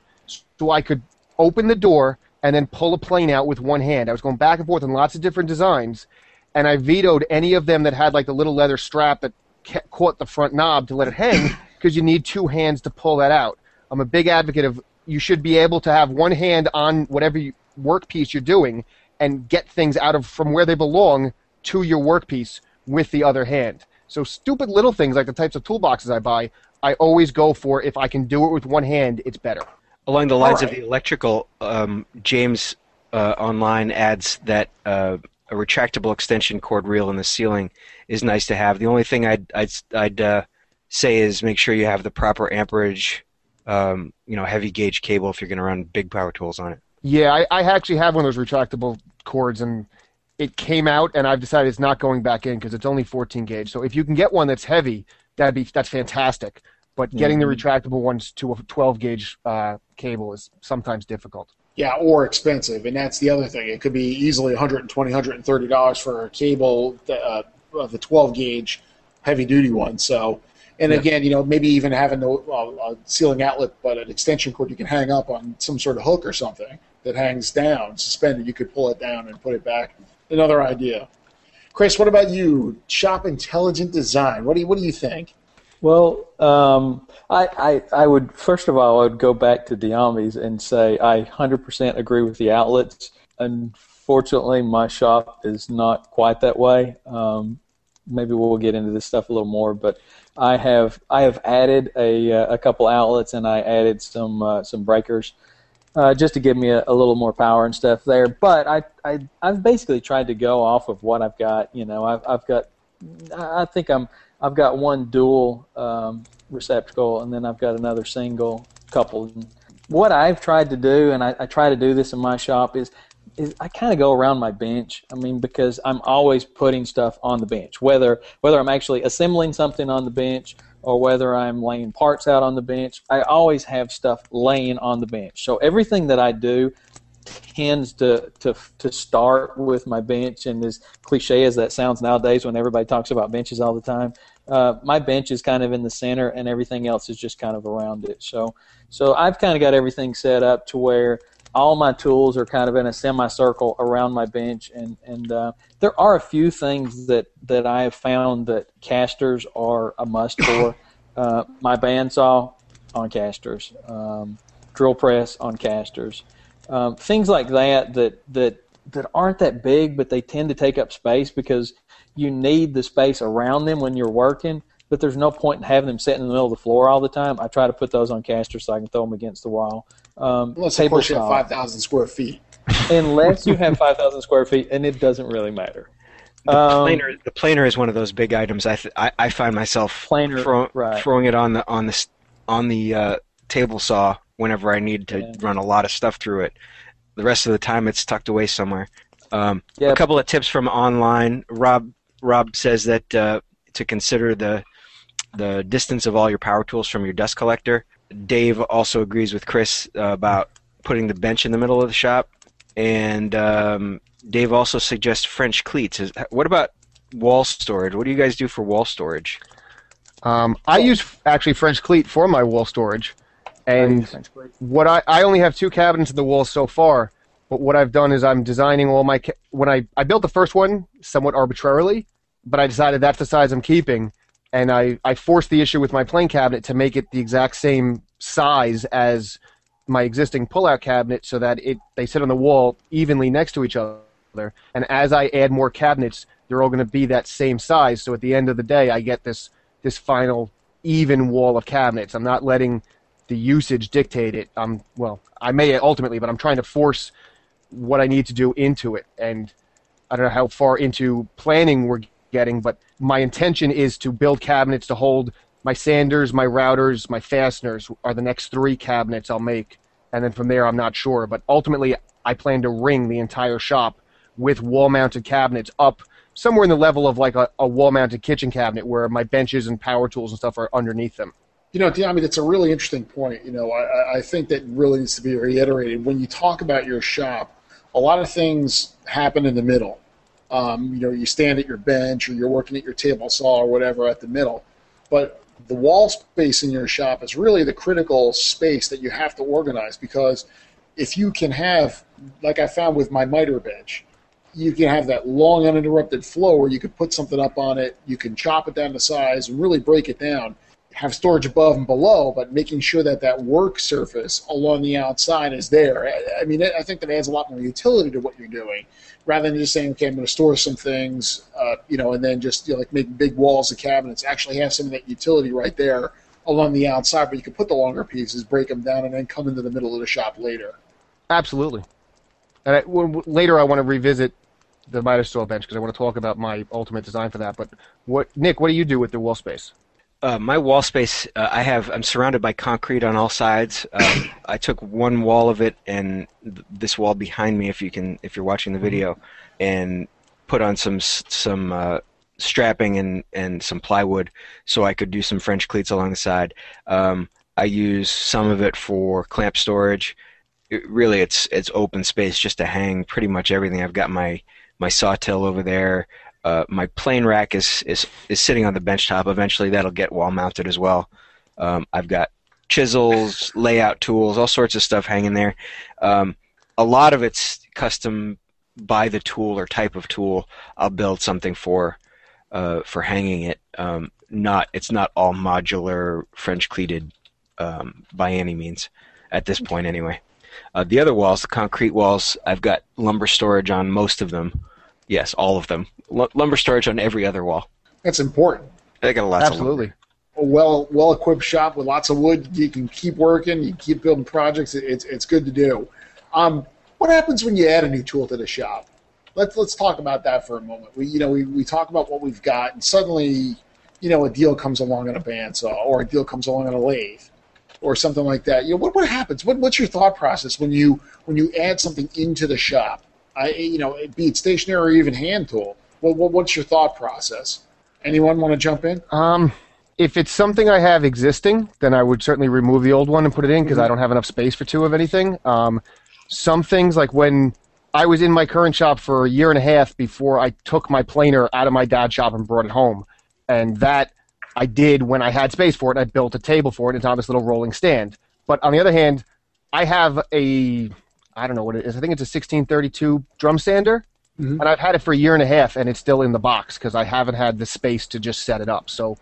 Speaker 4: so I could open the door and then pull a plane out with one hand. I was going back and forth in lots of different designs, and I vetoed any of them that had like the little leather strap that ca- caught the front knob to let it hang because you need two hands to pull that out. I'm a big advocate of you should be able to have one hand on whatever you, workpiece you're doing and get things out of from where they belong to your workpiece with the other hand. So stupid little things like the types of toolboxes I buy, I always go for if I can do it with one hand, it's better.
Speaker 5: Along the lines of the electrical, um, James uh, online adds that uh, a retractable extension cord reel in the ceiling is nice to have. The only thing I'd I'd, I'd uh, say is make sure you have the proper amperage, um, you know, heavy gauge cable if you're going to run big power tools on it.
Speaker 4: Yeah, I, I actually have one of those retractable cords, and it came out, and I've decided it's not going back in because it's only 14 gauge. So if you can get one that's heavy, that'd be that's fantastic. But getting the retractable ones to a 12 gauge uh, cable is sometimes difficult.
Speaker 2: Yeah, or expensive, and that's the other thing. It could be easily 120 130 dollars for a cable, uh, of the 12 gauge, heavy duty one. So, and
Speaker 4: Yeah.
Speaker 2: again, you know, maybe even having a, ceiling outlet, but an extension cord you can hang up on some sort of hook or something that hangs down, suspended. You could pull it down and put it back. Another idea. Chris, what about you? Shop intelligent design. What do you What do you think?
Speaker 3: Well, um, I, I I would first of all I would go back to Dyami's and say I 100% agree with the outlets. Unfortunately, my shop is not quite that way. Um, maybe we'll get into this stuff a little more, but I have I have added a uh, a couple outlets and I added some uh, some breakers uh, just to give me a, a, little more power and stuff there. But I, I I've basically tried to go off of what I've got. You know, I've I've got I think I'm I've got one dual um, receptacle and then I've got another single couple. What I've tried to do, and I, I try to do this in my shop, is is I kind of go around my bench. I mean, because I'm always putting stuff on the bench, whether whether I'm actually assembling something on the bench or whether I'm laying parts out on the bench. I always have stuff laying on the bench. So everything that I do tends to to to start with my bench. And as cliche as that sounds nowadays, when everybody talks about benches all the time, uh, my bench is kind of in the center, and everything else is just kind of around it. So so I've kind of got everything set up to where all my tools are kind of in a semicircle around my bench, and and uh, there are a few things that that I have found that casters are a must for. Uh, my bandsaw on casters, um, drill press on casters, um, things like that that that that aren't that big, but they tend to take up space because you need the space around them when you're working but there's no point in having them sitting in the middle of the floor all the time. I try to put those on casters so I can throw them against the wall.
Speaker 2: Um, Unless, of course, you have 5,000 square feet.
Speaker 3: Unless you have 5,000 square feet, and it doesn't really matter.
Speaker 5: The um, planer, the planer is one of those big items. I th- I, I, find myself planer, throw, right. throwing it on the on the on the uh, table saw whenever I need to yeah. run a lot of stuff through it. The rest of the time, it's tucked away somewhere. Um, yep. A couple of tips from online. Rob Rob says that uh, to consider the the distance of all your power tools from your dust collector. Dave also agrees with Chris uh, about putting the bench in the middle of the shop, and um, Dave also suggests French cleats. Is, what about wall storage? What do you guys do for wall storage?
Speaker 4: Um, I use actually French cleat for my wall storage, and what I I only have two cabinets in the wall so far. But what I've done is I'm designing all my ca- when I I built the first one somewhat arbitrarily, but I decided that's the size I'm keeping and I, I forced the issue with my plane cabinet to make it the exact same size as my existing pull-out cabinet so that it they sit on the wall evenly next to each other. And as I add more cabinets, they're all going to be that same size. So at the end of the day, I get this this final even wall of cabinets. I'm not letting the usage dictate it. I'm well, I may ultimately, but I'm trying to force what I need to do into it. And I don't know how far into planning we're getting, but my intention is to build cabinets to hold my sanders, my routers, my fasteners are the next three cabinets I'll make, and then from there I'm not sure. But ultimately, I plan to ring the entire shop with wall-mounted cabinets up somewhere in the level of like a, a wall-mounted kitchen cabinet where my benches and power tools and stuff are underneath them.
Speaker 2: You know, I mean, it's a really interesting point. You know, I, I think that really needs to be reiterated. When you talk about your shop, a lot of things happen in the middle. Um, you know, you stand at your bench or you're working at your table saw or whatever at the middle. But the wall space in your shop is really the critical space that you have to organize because if you can have, like I found with my miter bench, you can have that long uninterrupted flow where you can put something up on it, you can chop it down to size and really break it down have storage above and below, but making sure that that work surface along the outside is there. I mean, I think that adds a lot more utility to what you're doing, rather than just saying, okay, I'm going to store some things, uh, you know, and then just you know, like make big walls of cabinets. Actually, have some of that utility right there along the outside, but you can put the longer pieces, break them down, and then come into the middle of the shop later.
Speaker 4: Absolutely. And I, w- later, I want to revisit the miter saw bench because I want to talk about my ultimate design for that. But what, Nick, what do you do with the wall space?
Speaker 5: Uh, my wall space, uh, I have. I'm surrounded by concrete on all sides. Uh, I took one wall of it and th- this wall behind me, if you can, if you're watching the video, and put on some some uh, strapping and and some plywood, so I could do some French cleats along the side. Um, I use some of it for clamp storage. It, really, it's it's open space just to hang pretty much everything. I've got my my sawtill over there. Uh, my plane rack is, is is sitting on the bench top. Eventually, that'll get wall mounted as well. Um, I've got chisels, layout tools, all sorts of stuff hanging there. Um, a lot of it's custom by the tool or type of tool. I'll build something for uh, for hanging it. Um, not it's not all modular French cleated um, by any means at this point anyway. Uh, the other walls, the concrete walls, I've got lumber storage on most of them. Yes, all of them. L- lumber storage on every other wall.
Speaker 2: That's important.
Speaker 5: They got lots of
Speaker 4: Absolutely.
Speaker 2: A well well equipped shop with lots of wood. You can keep working. You keep building projects. It- It's it's good to do. Um, what happens when you add a new tool to the shop? Let's let's talk about that for a moment. We you know we, we talk about what we've got, and suddenly you know a deal comes along on a bandsaw, or a deal comes along on a lathe, or something like that. You know what what happens? What what's your thought process when you when you add something into the shop? I you know be it stationary or even hand tool. Well, what, what's your thought process? Anyone want to jump in?
Speaker 4: Um, if it's something I have existing, then I would certainly remove the old one and put it in because I don't have enough space for two of anything. Um, some things like when I was in my current shop for a year and a half before I took my planer out of my dad's shop and brought it home, and that I did when I had space for it. I built a table for it. And it's on this little rolling stand. But on the other hand, I have a I don't know what it is. I think it's a 1632 drum sander,
Speaker 2: Mhm.
Speaker 4: and I've had it for a year and a half, and it's still in the box because I haven't had the space to just set it up. So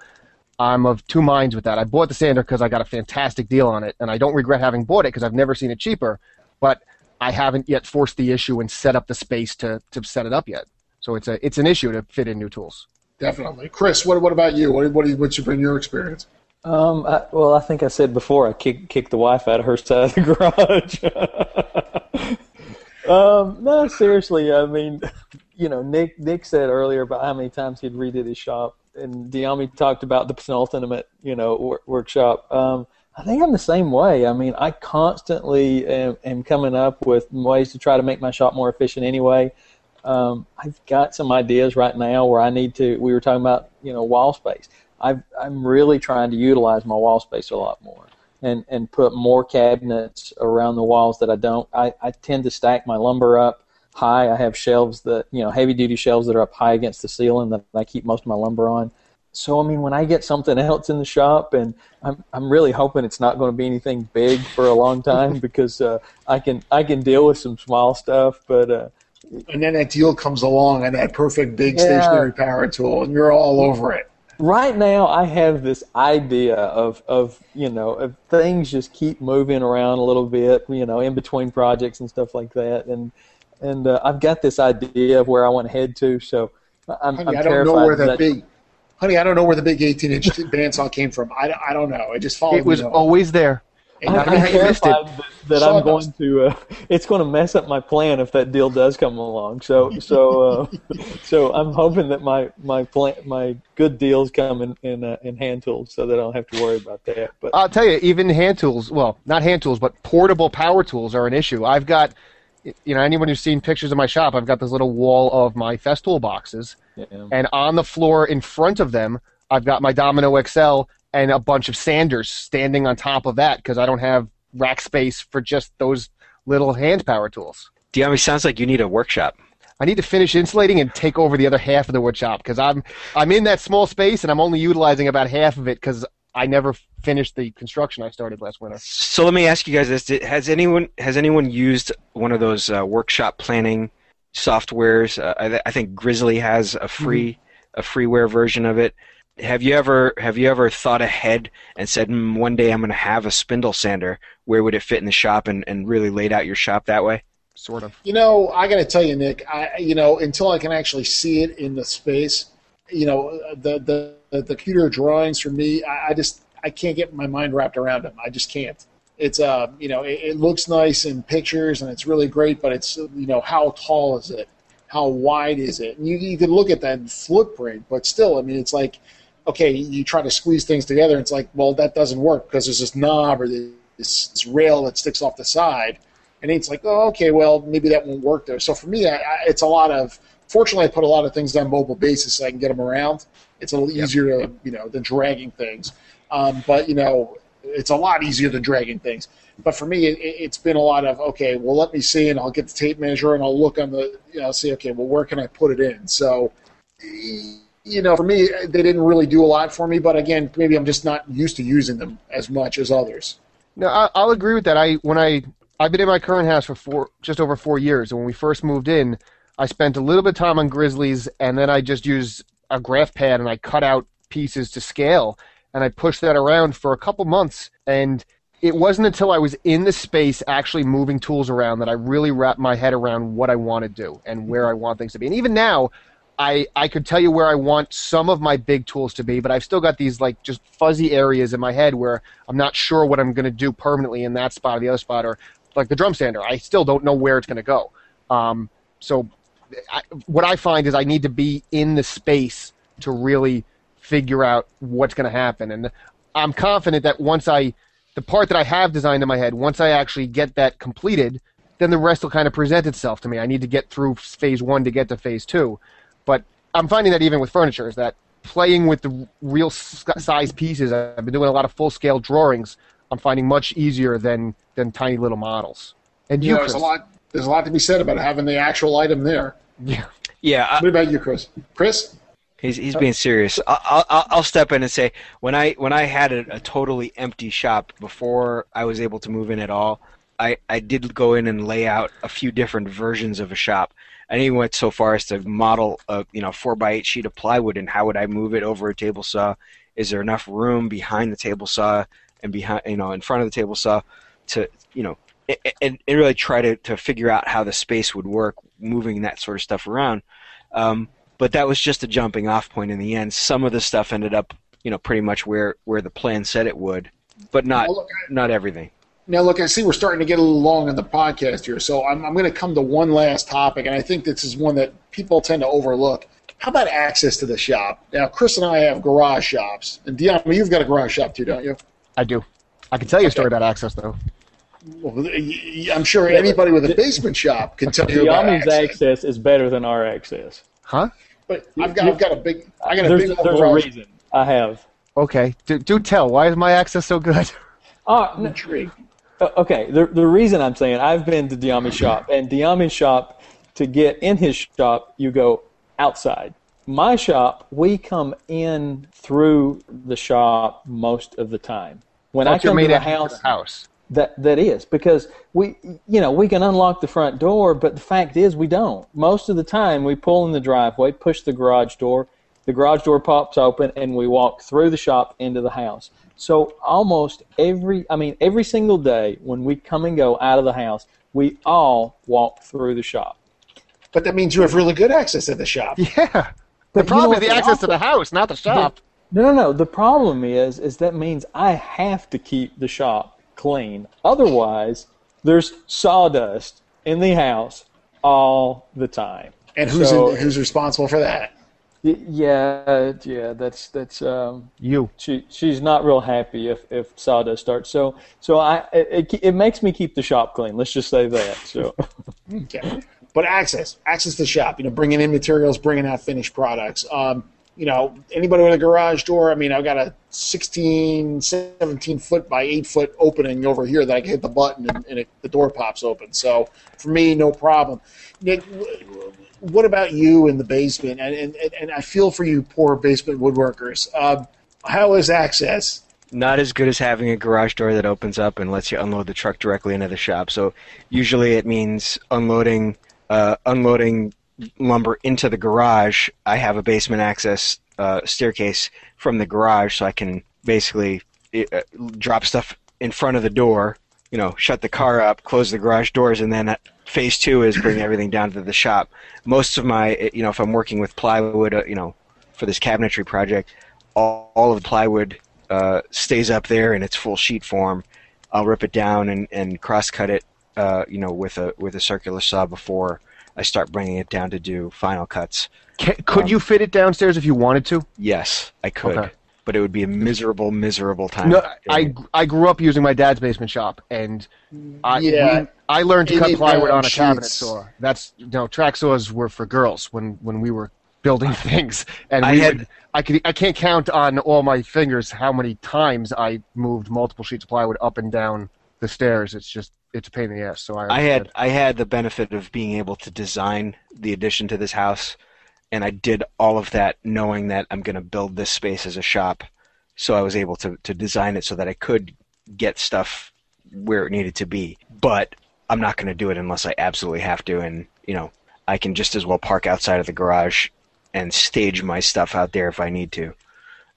Speaker 4: I'm of two minds with that. I bought the sander because I got a fantastic deal on it, and I don't regret having bought it because I've never seen it cheaper. But I haven't yet forced the issue and set up the space to, to set it up yet. So it's a it's an issue to fit in new tools.
Speaker 2: Definitely, Chris. What what about you? What what what's been your experience?
Speaker 3: Um, I, well, I think I said before I kicked kicked the wife out of her side of the garage. um, no, seriously. I mean, you know, Nick Nick said earlier about how many times he'd redid his shop, and Dyami talked about the penultimate, you know, wor- workshop. Um, I think I'm the same way. I mean, I constantly am, am coming up with ways to try to make my shop more efficient. Anyway, um, I've got some ideas right now where I need to. We were talking about, you know, wall space. I've, I'm really trying to utilize my wall space a lot more and, and put more cabinets around the walls that I don't. I, I tend to stack my lumber up high. I have shelves that, you know, heavy duty shelves that are up high against the ceiling that I keep most of my lumber on. So, I mean, when I get something else in the shop, and I'm, I'm really hoping it's not going to be anything big for a long time because uh, I can I can deal with some small stuff, but uh,
Speaker 2: And then that deal comes along, and that perfect big
Speaker 3: Yeah.
Speaker 2: stationary power tool, and you're all over it.
Speaker 3: Right now I have this idea of of you know of things just keep moving around a little bit you know in between projects and stuff like that and and uh, I've got this idea of where I want to head to so I'm,
Speaker 2: Honey,
Speaker 3: I'm
Speaker 2: I don't
Speaker 3: terrified
Speaker 2: know where that
Speaker 3: that
Speaker 2: big. Honey, I don't know where the big 18 inch bandsaw came from. I, I don't know. It just followed
Speaker 4: It was
Speaker 2: me.
Speaker 4: always there.
Speaker 2: And
Speaker 3: I'm,
Speaker 2: I
Speaker 3: I'm
Speaker 2: mean, you missed it.
Speaker 3: terrified that, that I'm going to. Uh, it's going to mess up my plan if that deal does come along. So, so, uh, so I'm hoping that my my plan, my good deals come in in, uh, in hand tools, so that I don't have to worry about that. But
Speaker 4: I'll tell you, even hand tools, well, not hand tools, but portable power tools are an issue. I've got, you know, anyone who's seen pictures of my shop, I've got this little wall of my Festool boxes,
Speaker 3: yeah.
Speaker 4: and on the floor in front of them, I've got my Domino XL and a bunch of sanders standing on top of that because I don't have rack space for just those little hand power tools.
Speaker 5: Dyami, sounds like you need a workshop.
Speaker 4: I need to finish insulating and take over the other half of the wood shop because I'm I'm in that small space and I'm only utilizing about half of it because I never finished the construction I started last winter.
Speaker 5: So let me ask you guys this: Has anyone has anyone used one of those uh, workshop planning softwares? Uh, I, I think Grizzly has a free a freeware version of it. Have you ever have you ever thought ahead and said, mm, one day I'm going to have a spindle sander? Where would it fit in the shop, and, and really laid out your shop that way?
Speaker 4: Sort of.
Speaker 2: You know, I got to tell you, Nick. I you know until I can actually see it in the space, you know, the the the, the computer drawings for me, I, I just I can't get my mind wrapped around them. I just can't. It's uh you know it, it looks nice in pictures and it's really great, but it's you know how tall is it? How wide is it? And you you can look at that footprint, but still, I mean, it's like okay, you try to squeeze things together. And it's like well that doesn't work because there's this knob or this, this rail that sticks off the side. And it's like, oh, okay, well, maybe that won't work there. So for me, I, I, it's a lot of. Fortunately, I put a lot of things on mobile basis so I can get them around. It's a little easier to, you know, than dragging things. Um, but you know, it's a lot easier than dragging things. But for me, it, it's been a lot of okay. Well, let me see, and I'll get the tape measure, and I'll look on the, you know, see, okay, well, where can I put it in? So, you know, for me, they didn't really do a lot for me. But again, maybe I'm just not used to using them as much as others.
Speaker 4: No, I, I'll agree with that. I when I I've been in my current house for four, just over four years, and when we first moved in, I spent a little bit of time on Grizzlies, and then I just used a graph pad and I cut out pieces to scale, and I pushed that around for a couple months, and it wasn't until I was in the space actually moving tools around that I really wrapped my head around what I want to do and where I want things to be. And even now, I, I could tell you where I want some of my big tools to be, but I've still got these like just fuzzy areas in my head where I'm not sure what I'm going to do permanently in that spot or the other spot, or like the drum sander. I still don't know where it's going to go. Um, so, I, what I find is I need to be in the space to really figure out what's going to happen, and I'm confident that once I the part that I have designed in my head, once I actually get that completed, then the rest will kind of present itself to me. I need to get through phase one to get to phase two. But I'm finding that even with furniture, is that playing with the real size pieces, I've been doing a lot of full scale drawings. I'm finding much easier than than tiny little models. And you,
Speaker 2: you know, there's a lot. There's a lot to be said about having the actual item there.
Speaker 4: Yeah.
Speaker 5: Yeah. I,
Speaker 2: what about you, Chris? Chris?
Speaker 5: He's he's being serious. I'll, I'll I'll step in and say when I when I had a, a totally empty shop before I was able to move in at all, I I did go in and lay out a few different versions of a shop. I even went so far as to model a you know four by eight sheet of plywood and how would I move it over a table saw? Is there enough room behind the table saw and behind you know in front of the table saw to you know and, and really try to, to figure out how the space would work moving that sort of stuff around. Um, but that was just a jumping off point in the end. Some of the stuff ended up, you know, pretty much where, where the plan said it would, but not well, look, not everything.
Speaker 2: Now, look, I see we're starting to get a little long on the podcast here, so I'm, I'm going to come to one last topic, and I think this is one that people tend to overlook. How about access to the shop? Now, Chris and I have garage shops, and Dion, you've got a garage shop too, don't you?
Speaker 4: I do. I can tell you a story about access, though.
Speaker 2: Well, I'm sure anybody with a basement shop can tell you about access.
Speaker 3: access is better than our access.
Speaker 4: Huh?
Speaker 2: But I've got, I've got a big, I got a
Speaker 3: there's,
Speaker 2: big.
Speaker 3: There's a reason. I have.
Speaker 4: Okay, do, do tell. Why is my access so good?
Speaker 3: Uh, no, Uh, okay, the the reason I'm saying I've been to Dyami's shop, and Dyami's shop, to get in his shop, you go outside. My shop, we come in through the shop most of the time. When I come
Speaker 4: to
Speaker 3: the house,
Speaker 4: the house,
Speaker 3: that that is because we you know we can unlock the front door but the fact is we don't most of the time we pull in the driveway push the garage door the garage door pops open and we walk through the shop into the house so almost every i mean every single day when we come and go out of the house we all walk through the shop
Speaker 2: but that means you have really good access to the shop
Speaker 4: yeah the but problem you know, is the access to the house not the shop
Speaker 3: no no no the problem is is that means i have to keep the shop clean. Otherwise, there's sawdust in the house all the time.
Speaker 2: And who's so, in, who's responsible for that?
Speaker 3: Yeah, yeah, that's that's um,
Speaker 4: you.
Speaker 3: She she's not real happy if, if sawdust starts. So so I it, it makes me keep the shop clean. Let's just say that. So
Speaker 2: okay, but access access to the shop. You know, bringing in materials, bringing out finished products. Um, you know, anybody with a garage door, I mean, I've got a 16, 17 foot by 8 foot opening over here that I can hit the button and, and it, the door pops open. So for me, no problem. Nick, what about you in the basement? And, and, and I feel for you poor basement woodworkers. Uh, how is access?
Speaker 5: Not as good as having a garage door that opens up and lets you unload the truck directly into the shop. So usually it means unloading uh, unloading lumber into the garage, I have a basement access uh, staircase from the garage, so I can basically uh, drop stuff in front of the door. You know, shut the car up, close the garage doors, and then phase two is bring everything down to the shop. Most of my, you know, if I'm working with plywood, uh, you know, for this cabinetry project, all, all of the plywood uh, stays up there in its full sheet form. I'll rip it down and, and cross cut it, uh, you know, with a with a circular saw before I start bringing it down to do final cuts.
Speaker 4: Can, could um, you fit it downstairs if you wanted to?
Speaker 5: Yes, I could. Okay. But it would be a miserable, miserable time.
Speaker 4: No, I, I grew up using my dad's basement shop, and I, yeah, we, I learned to cut plywood on a sheets. cabinet saw. That's no know, track saws were for girls when, when we were building things, and I had would, I could I can't count on all my fingers how many times I moved multiple sheets of plywood up and down the stairs. It's just it's a pain in the ass. So I,
Speaker 5: I had I had the benefit of being able to design the addition to this house, and I did all of that knowing that I'm going to build this space as a shop. So I was able to to design it so that I could get stuff where it needed to be. But I'm not going to do it unless I absolutely have to, and you know I can just as well park outside of the garage and stage my stuff out there if I need to.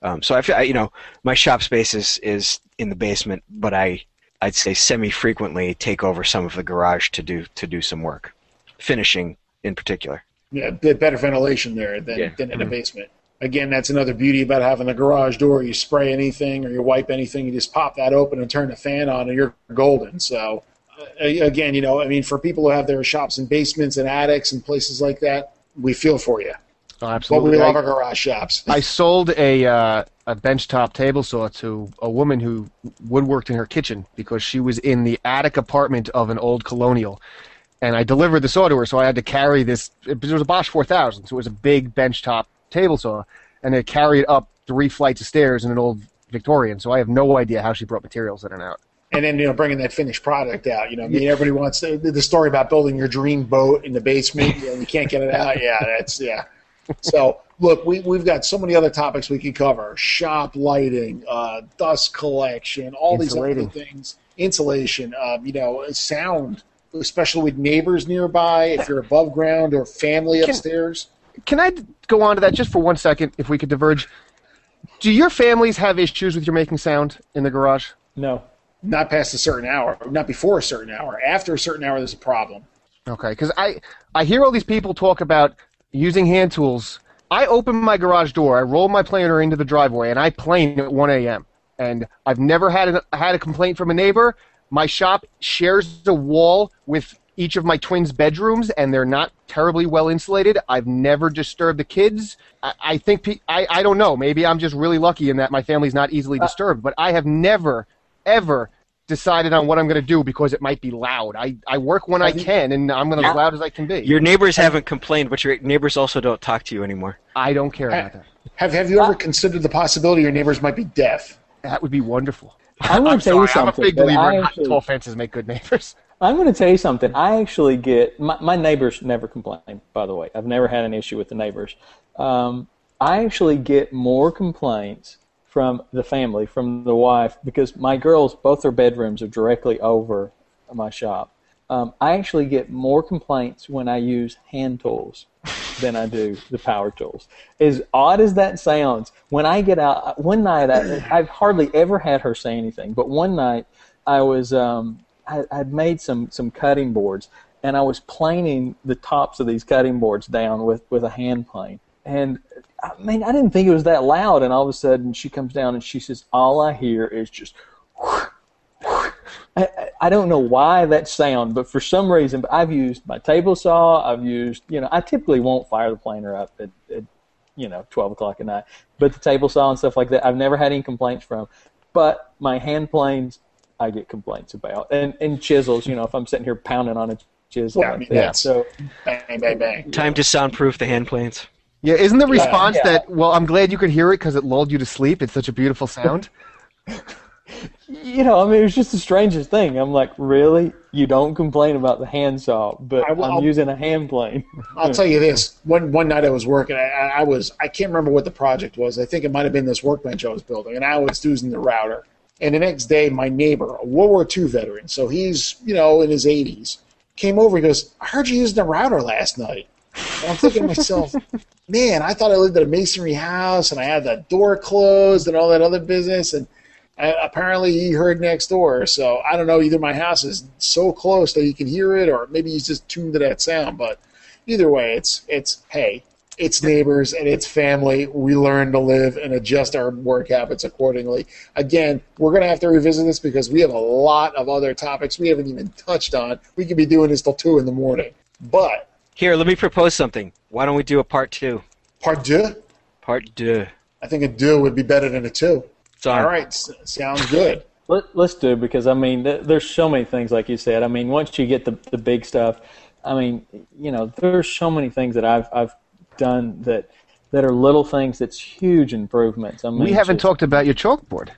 Speaker 5: Um, so I feel, you know, my shop space is, is in the basement, but I I'd say semi-frequently take over some of the garage to do to do some work, finishing in particular.
Speaker 2: Yeah, better ventilation there than,
Speaker 5: Yeah.
Speaker 2: than in a basement. Again, that's another beauty about having a garage door. You spray anything or you wipe anything, you just pop that open and turn the fan on, and you're golden. So, uh, again, you know, I mean, for people who have their shops in basements and attics and places like that, we feel for you.
Speaker 4: Oh,
Speaker 2: But we love our garage shops.
Speaker 4: I sold a uh, a benchtop table saw to a woman who woodworked in her kitchen because she was in the attic apartment of an old colonial, and I delivered the saw to her. So I had to carry this. It was a Bosch 4000, so it was a big benchtop table saw, and I carried it up three flights of stairs in an old Victorian. So I have no idea how she brought materials in and out.
Speaker 2: and then you know bringing that finished product out. You know, I mean, everybody wants the, the story about building your dream boat in the basement and you can't get it out. Yeah, that's yeah. So look, we we've got so many other topics we could cover: shop lighting, uh, dust collection, all these other things, insulation. Um, you know, sound, especially with neighbors nearby. If you're above ground or family
Speaker 4: Can-
Speaker 2: upstairs.
Speaker 4: Can I go on to that just for one second, if we could diverge? Do your families have issues with your making sound in the garage?
Speaker 3: No.
Speaker 2: Not past a certain hour, not before a certain hour. After a certain hour, there's a problem.
Speaker 4: Okay, because I I hear all these people talk about using hand tools. I open my garage door, I roll my planer into the driveway, and I plane at 1 a.m. And I've never had a, had a complaint from a neighbor. My shop shares a wall with each of my twins' bedrooms, and they're not terribly well insulated. I've never disturbed the kids. I, I think pe- I I don't know. Maybe I'm just really lucky in that my family's not easily uh, disturbed. But I have never ever decided on what I'm going to do because it might be loud. I, I work when I can, and I'm going to yeah. as loud as I can be.
Speaker 5: Your neighbors haven't complained, but your neighbors also don't talk to you anymore.
Speaker 4: I don't care about that.
Speaker 2: Have Have you ever considered the possibility your neighbors might be deaf?
Speaker 4: That would be wonderful.
Speaker 3: I'm going
Speaker 4: I'm
Speaker 3: to tell you
Speaker 4: sorry. I'm a
Speaker 3: something.
Speaker 4: big
Speaker 3: that
Speaker 4: believer
Speaker 3: I
Speaker 4: in
Speaker 3: actually-
Speaker 4: tall fences make good neighbors.
Speaker 3: I'm going to tell you something. I actually get my, my neighbors never complain. By the way, I've never had an issue with the neighbors. Um, I actually get more complaints from the family, from the wife, because my girls, both their bedrooms are directly over my shop. Um, I actually get more complaints when I use hand tools than I do the power tools. As odd as that sounds, when I get out, one night I, I've hardly ever had her say anything, but one night I was um, I, I'd made some some cutting boards, and I was planing the tops of these cutting boards down with with a hand plane, and I mean I didn't think it was that loud, and all of a sudden she comes down and she says, "All I hear is just." I, I- I don't know why that sound, but for some reason, I've used my table saw. I've used, you know, I typically won't fire the planer up at, at you know, 12 o'clock at night. But the table saw and stuff like that, I've never had any complaints from. But my hand planes, I get complaints about. And, and chisels, you know, if I'm sitting here pounding on a chisel.
Speaker 2: Yeah, I
Speaker 3: like
Speaker 2: mean,
Speaker 3: that.
Speaker 2: that's-
Speaker 3: So,
Speaker 2: Bang, bang, bang.
Speaker 5: Time to soundproof the hand planes.
Speaker 4: Yeah, isn't the response
Speaker 3: Yeah.
Speaker 4: that, well, I'm glad you could hear it because it lulled you to sleep? It's such a beautiful sound.
Speaker 3: you know, I mean, it was just the strangest thing. I'm like, really? You don't complain about the handsaw, but
Speaker 2: I,
Speaker 3: I'm using a hand plane.
Speaker 2: I'll tell you this: one one night I was working, I, I I was I can't remember what the project was. I think it might have been this workbench I was building, and I was using the router. And the next day, my neighbor, a World War II veteran, so he's you know in his 80s, came over. He goes, "I heard you using the router last night." And I'm thinking to myself, man, I thought I lived in a masonry house and I had the door closed and all that other business. And uh, apparently he heard next door. So I don't know, either my house is so close that he can hear it or maybe he's just tuned to that sound. But either way, it's, it's hey, it's neighbors and it's family. We learn to live and adjust our work habits accordingly. Again, we're going to have to revisit this because we have a lot of other topics we haven't even touched on. We could be doing this till 2 in the morning. But
Speaker 5: Here, let me propose something. Why don't we do a part two?
Speaker 2: part deux,
Speaker 5: Part deux.
Speaker 2: I think a deux would be better than a two.
Speaker 5: It's.
Speaker 2: All right, s- sounds good.
Speaker 3: Let, let's do because I mean, th- there's so many things like you said. I mean, once you get the the big stuff, I mean, you know, there's so many things that I've I've done that that are little things that's huge improvements. I mean,
Speaker 4: we haven't
Speaker 3: just-
Speaker 4: talked about your chalkboard.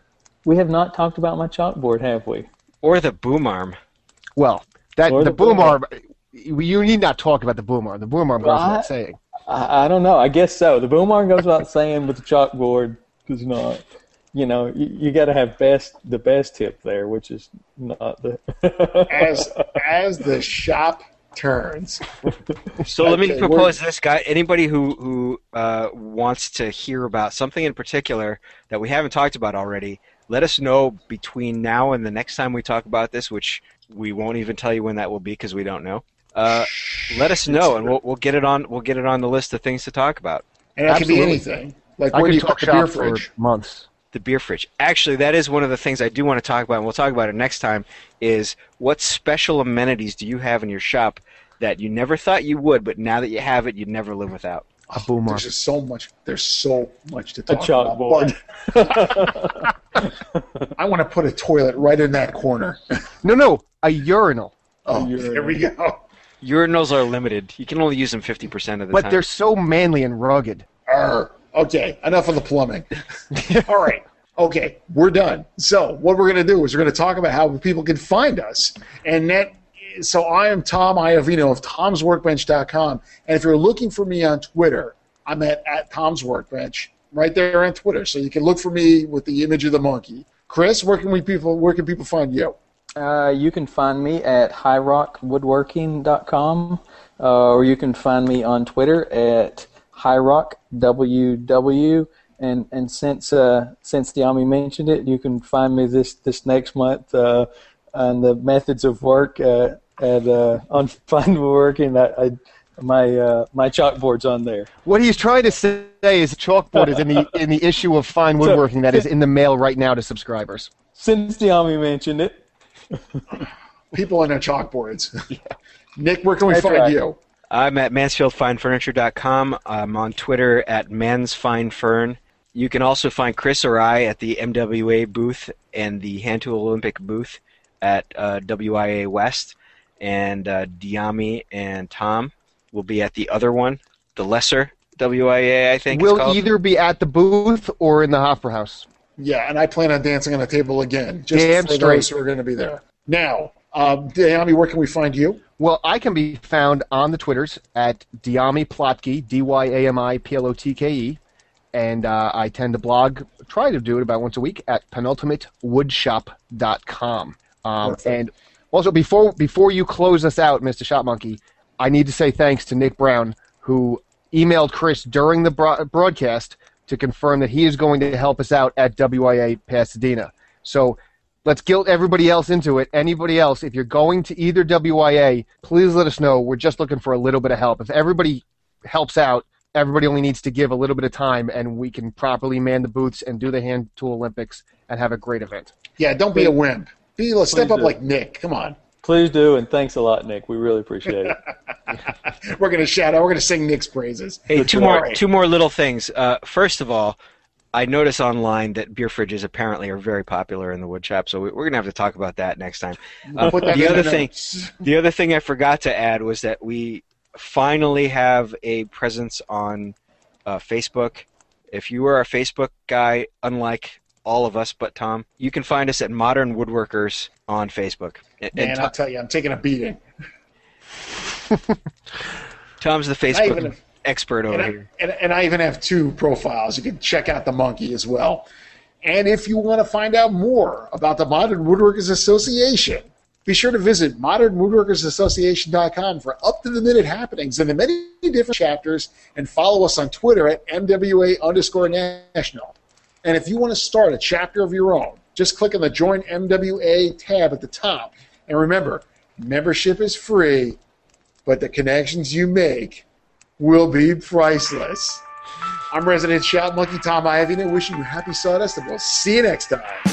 Speaker 3: We have not talked about my chalkboard, have we?
Speaker 5: Or the boom arm.
Speaker 4: Well, that the,
Speaker 3: the
Speaker 4: boom
Speaker 3: boom
Speaker 4: arm. You need not talk about the boom arm. The boom arm goes
Speaker 3: Well,
Speaker 4: without saying.
Speaker 3: I, I don't know. I guess so. The boom arm goes without saying, but the chalkboard does not. You know, you, you got to have best the best tip there, which is not the.
Speaker 2: As as the shop turns,
Speaker 5: So let me
Speaker 2: Okay,
Speaker 5: propose this, guy. Anybody who who uh, wants to hear about something in particular that we haven't talked about already, let us know between now and the next time we talk about this, which we won't even tell you when that will be because we don't know. Uh, let us know, and we'll, we'll get it on. We'll get it on the list of things to talk about.
Speaker 2: And it can be anything. Like
Speaker 4: I
Speaker 2: where do you
Speaker 4: talk
Speaker 2: put the beer
Speaker 4: shop for
Speaker 2: fridge?
Speaker 4: months.
Speaker 5: The beer fridge. Actually, that is one of the things I do want to talk about, and we'll talk about it next time. Is what special amenities do you have in your shop that you never thought you would, but now that you have it, you'd never live without?
Speaker 4: A boomer.
Speaker 2: There's just so much. There's so much to
Speaker 3: A
Speaker 2: talk about.
Speaker 3: chalkboard.
Speaker 2: but I want to put a toilet right in that corner.
Speaker 4: No, no, a urinal.
Speaker 2: Oh,
Speaker 3: Urinal.
Speaker 2: there we go.
Speaker 5: Urinals are limited. You can only use them fifty percent of the
Speaker 4: But
Speaker 5: time.
Speaker 4: But they're so manly and rugged.
Speaker 2: Arr. Okay, enough of the plumbing. All right. Okay, we're done. So what we're going to do is we're going to talk about how people can find us. And that, so I am Tom Iovino of Tom'sWorkbench.com. And if you're looking for me on Twitter, I'm at, at Tom's Workbench right there on Twitter. So you can look for me with the image of the monkey. Chris, where can we people where can people find you?
Speaker 3: Uh, you can find me at highrockwoodworking.com, uh, or you can find me on Twitter at highrockww. And and since uh, since Dyami mentioned it, you can find me this this next month uh, on the methods of work uh, at uh, on Fine Woodworking. I, I my uh, my chalkboard's on there.
Speaker 4: What he's trying to say is chalkboard is in the in the issue of fine woodworking that is in the mail right now to subscribers.
Speaker 3: Since Dyami mentioned it,
Speaker 2: People on their chalkboards. Nick, where can we
Speaker 3: That's
Speaker 2: find
Speaker 3: right.
Speaker 2: you?
Speaker 5: I'm at mansfieldfinefurniture.com. I'm on Twitter at mansfinefern. You can also find Chris or I at the MWA booth and the Hand Tool Olympic booth at uh, WIA West. And uh, Dyami and Tom will be at the other one, the lesser WIA, I think. it's
Speaker 4: We'll
Speaker 5: called.
Speaker 4: either be at the booth or in the Hoffer House.
Speaker 2: Yeah, and I plan on dancing on the table again, just
Speaker 4: Damn
Speaker 2: for
Speaker 4: straight.
Speaker 2: those who are going to be there. Now, um, Dyami, where can we find you?
Speaker 4: Well, I can be found on the Twitters at Dyami Plotke, D Y A M I P L O T K E, and uh, I tend to blog, try to do it about once a week at penultimatewoodshop.com. Um,
Speaker 2: Perfect.
Speaker 4: and also, before before you close us out, Mr. Shop Monkey, I need to say thanks to Nick Brown, who emailed Chris during the bro- broadcast to confirm that he is going to help us out at WIA Pasadena. So let's guilt everybody else into it. Anybody else, if you're going to either WIA, please let us know. We're just looking for a little bit of help. If everybody helps out, everybody only needs to give a little bit of time, and we can properly man the booths and do the hand tool Olympics and have a great event.
Speaker 2: Yeah, don't be a wimp. Be let's step up like Nick. Come on.
Speaker 3: Please do, and thanks a lot, Nick. We really appreciate it.
Speaker 2: We're gonna shout out. We're gonna sing Nick's praises.
Speaker 5: Hey, two
Speaker 2: All
Speaker 5: more
Speaker 2: right.
Speaker 5: two more little things. Uh, first of all, I notice online that beer fridges apparently are very popular in the wood shop, so we- we're gonna have to talk about that next time. Uh,
Speaker 2: Put that
Speaker 5: the other thing,
Speaker 2: notes.
Speaker 5: the other thing I forgot to add was that we finally have a presence on uh, Facebook. If you are a Facebook guy, unlike all of us but Tom, you can find us at Modern Woodworkers on Facebook. And, and
Speaker 2: Man,
Speaker 5: To-
Speaker 2: I'll tell you, I'm taking a beating.
Speaker 5: Tom's the Facebook
Speaker 2: even-
Speaker 5: expert over
Speaker 2: And I,
Speaker 5: here.
Speaker 2: and, and I even have two profiles. You can check out the monkey as well. And if you want to find out more about the Modern Woodworkers Association, be sure to visit modernwoodworkersassociation.com for up to the minute happenings in the many different chapters and follow us on Twitter at MWA underscore national. And if you want to start a chapter of your own, just click on the Join MWA tab at the top. And remember, membership is free, but the connections you make will be priceless. I'm resident shout monkey Tom Iovino, wishing you happy sawdust, and we'll see you next time.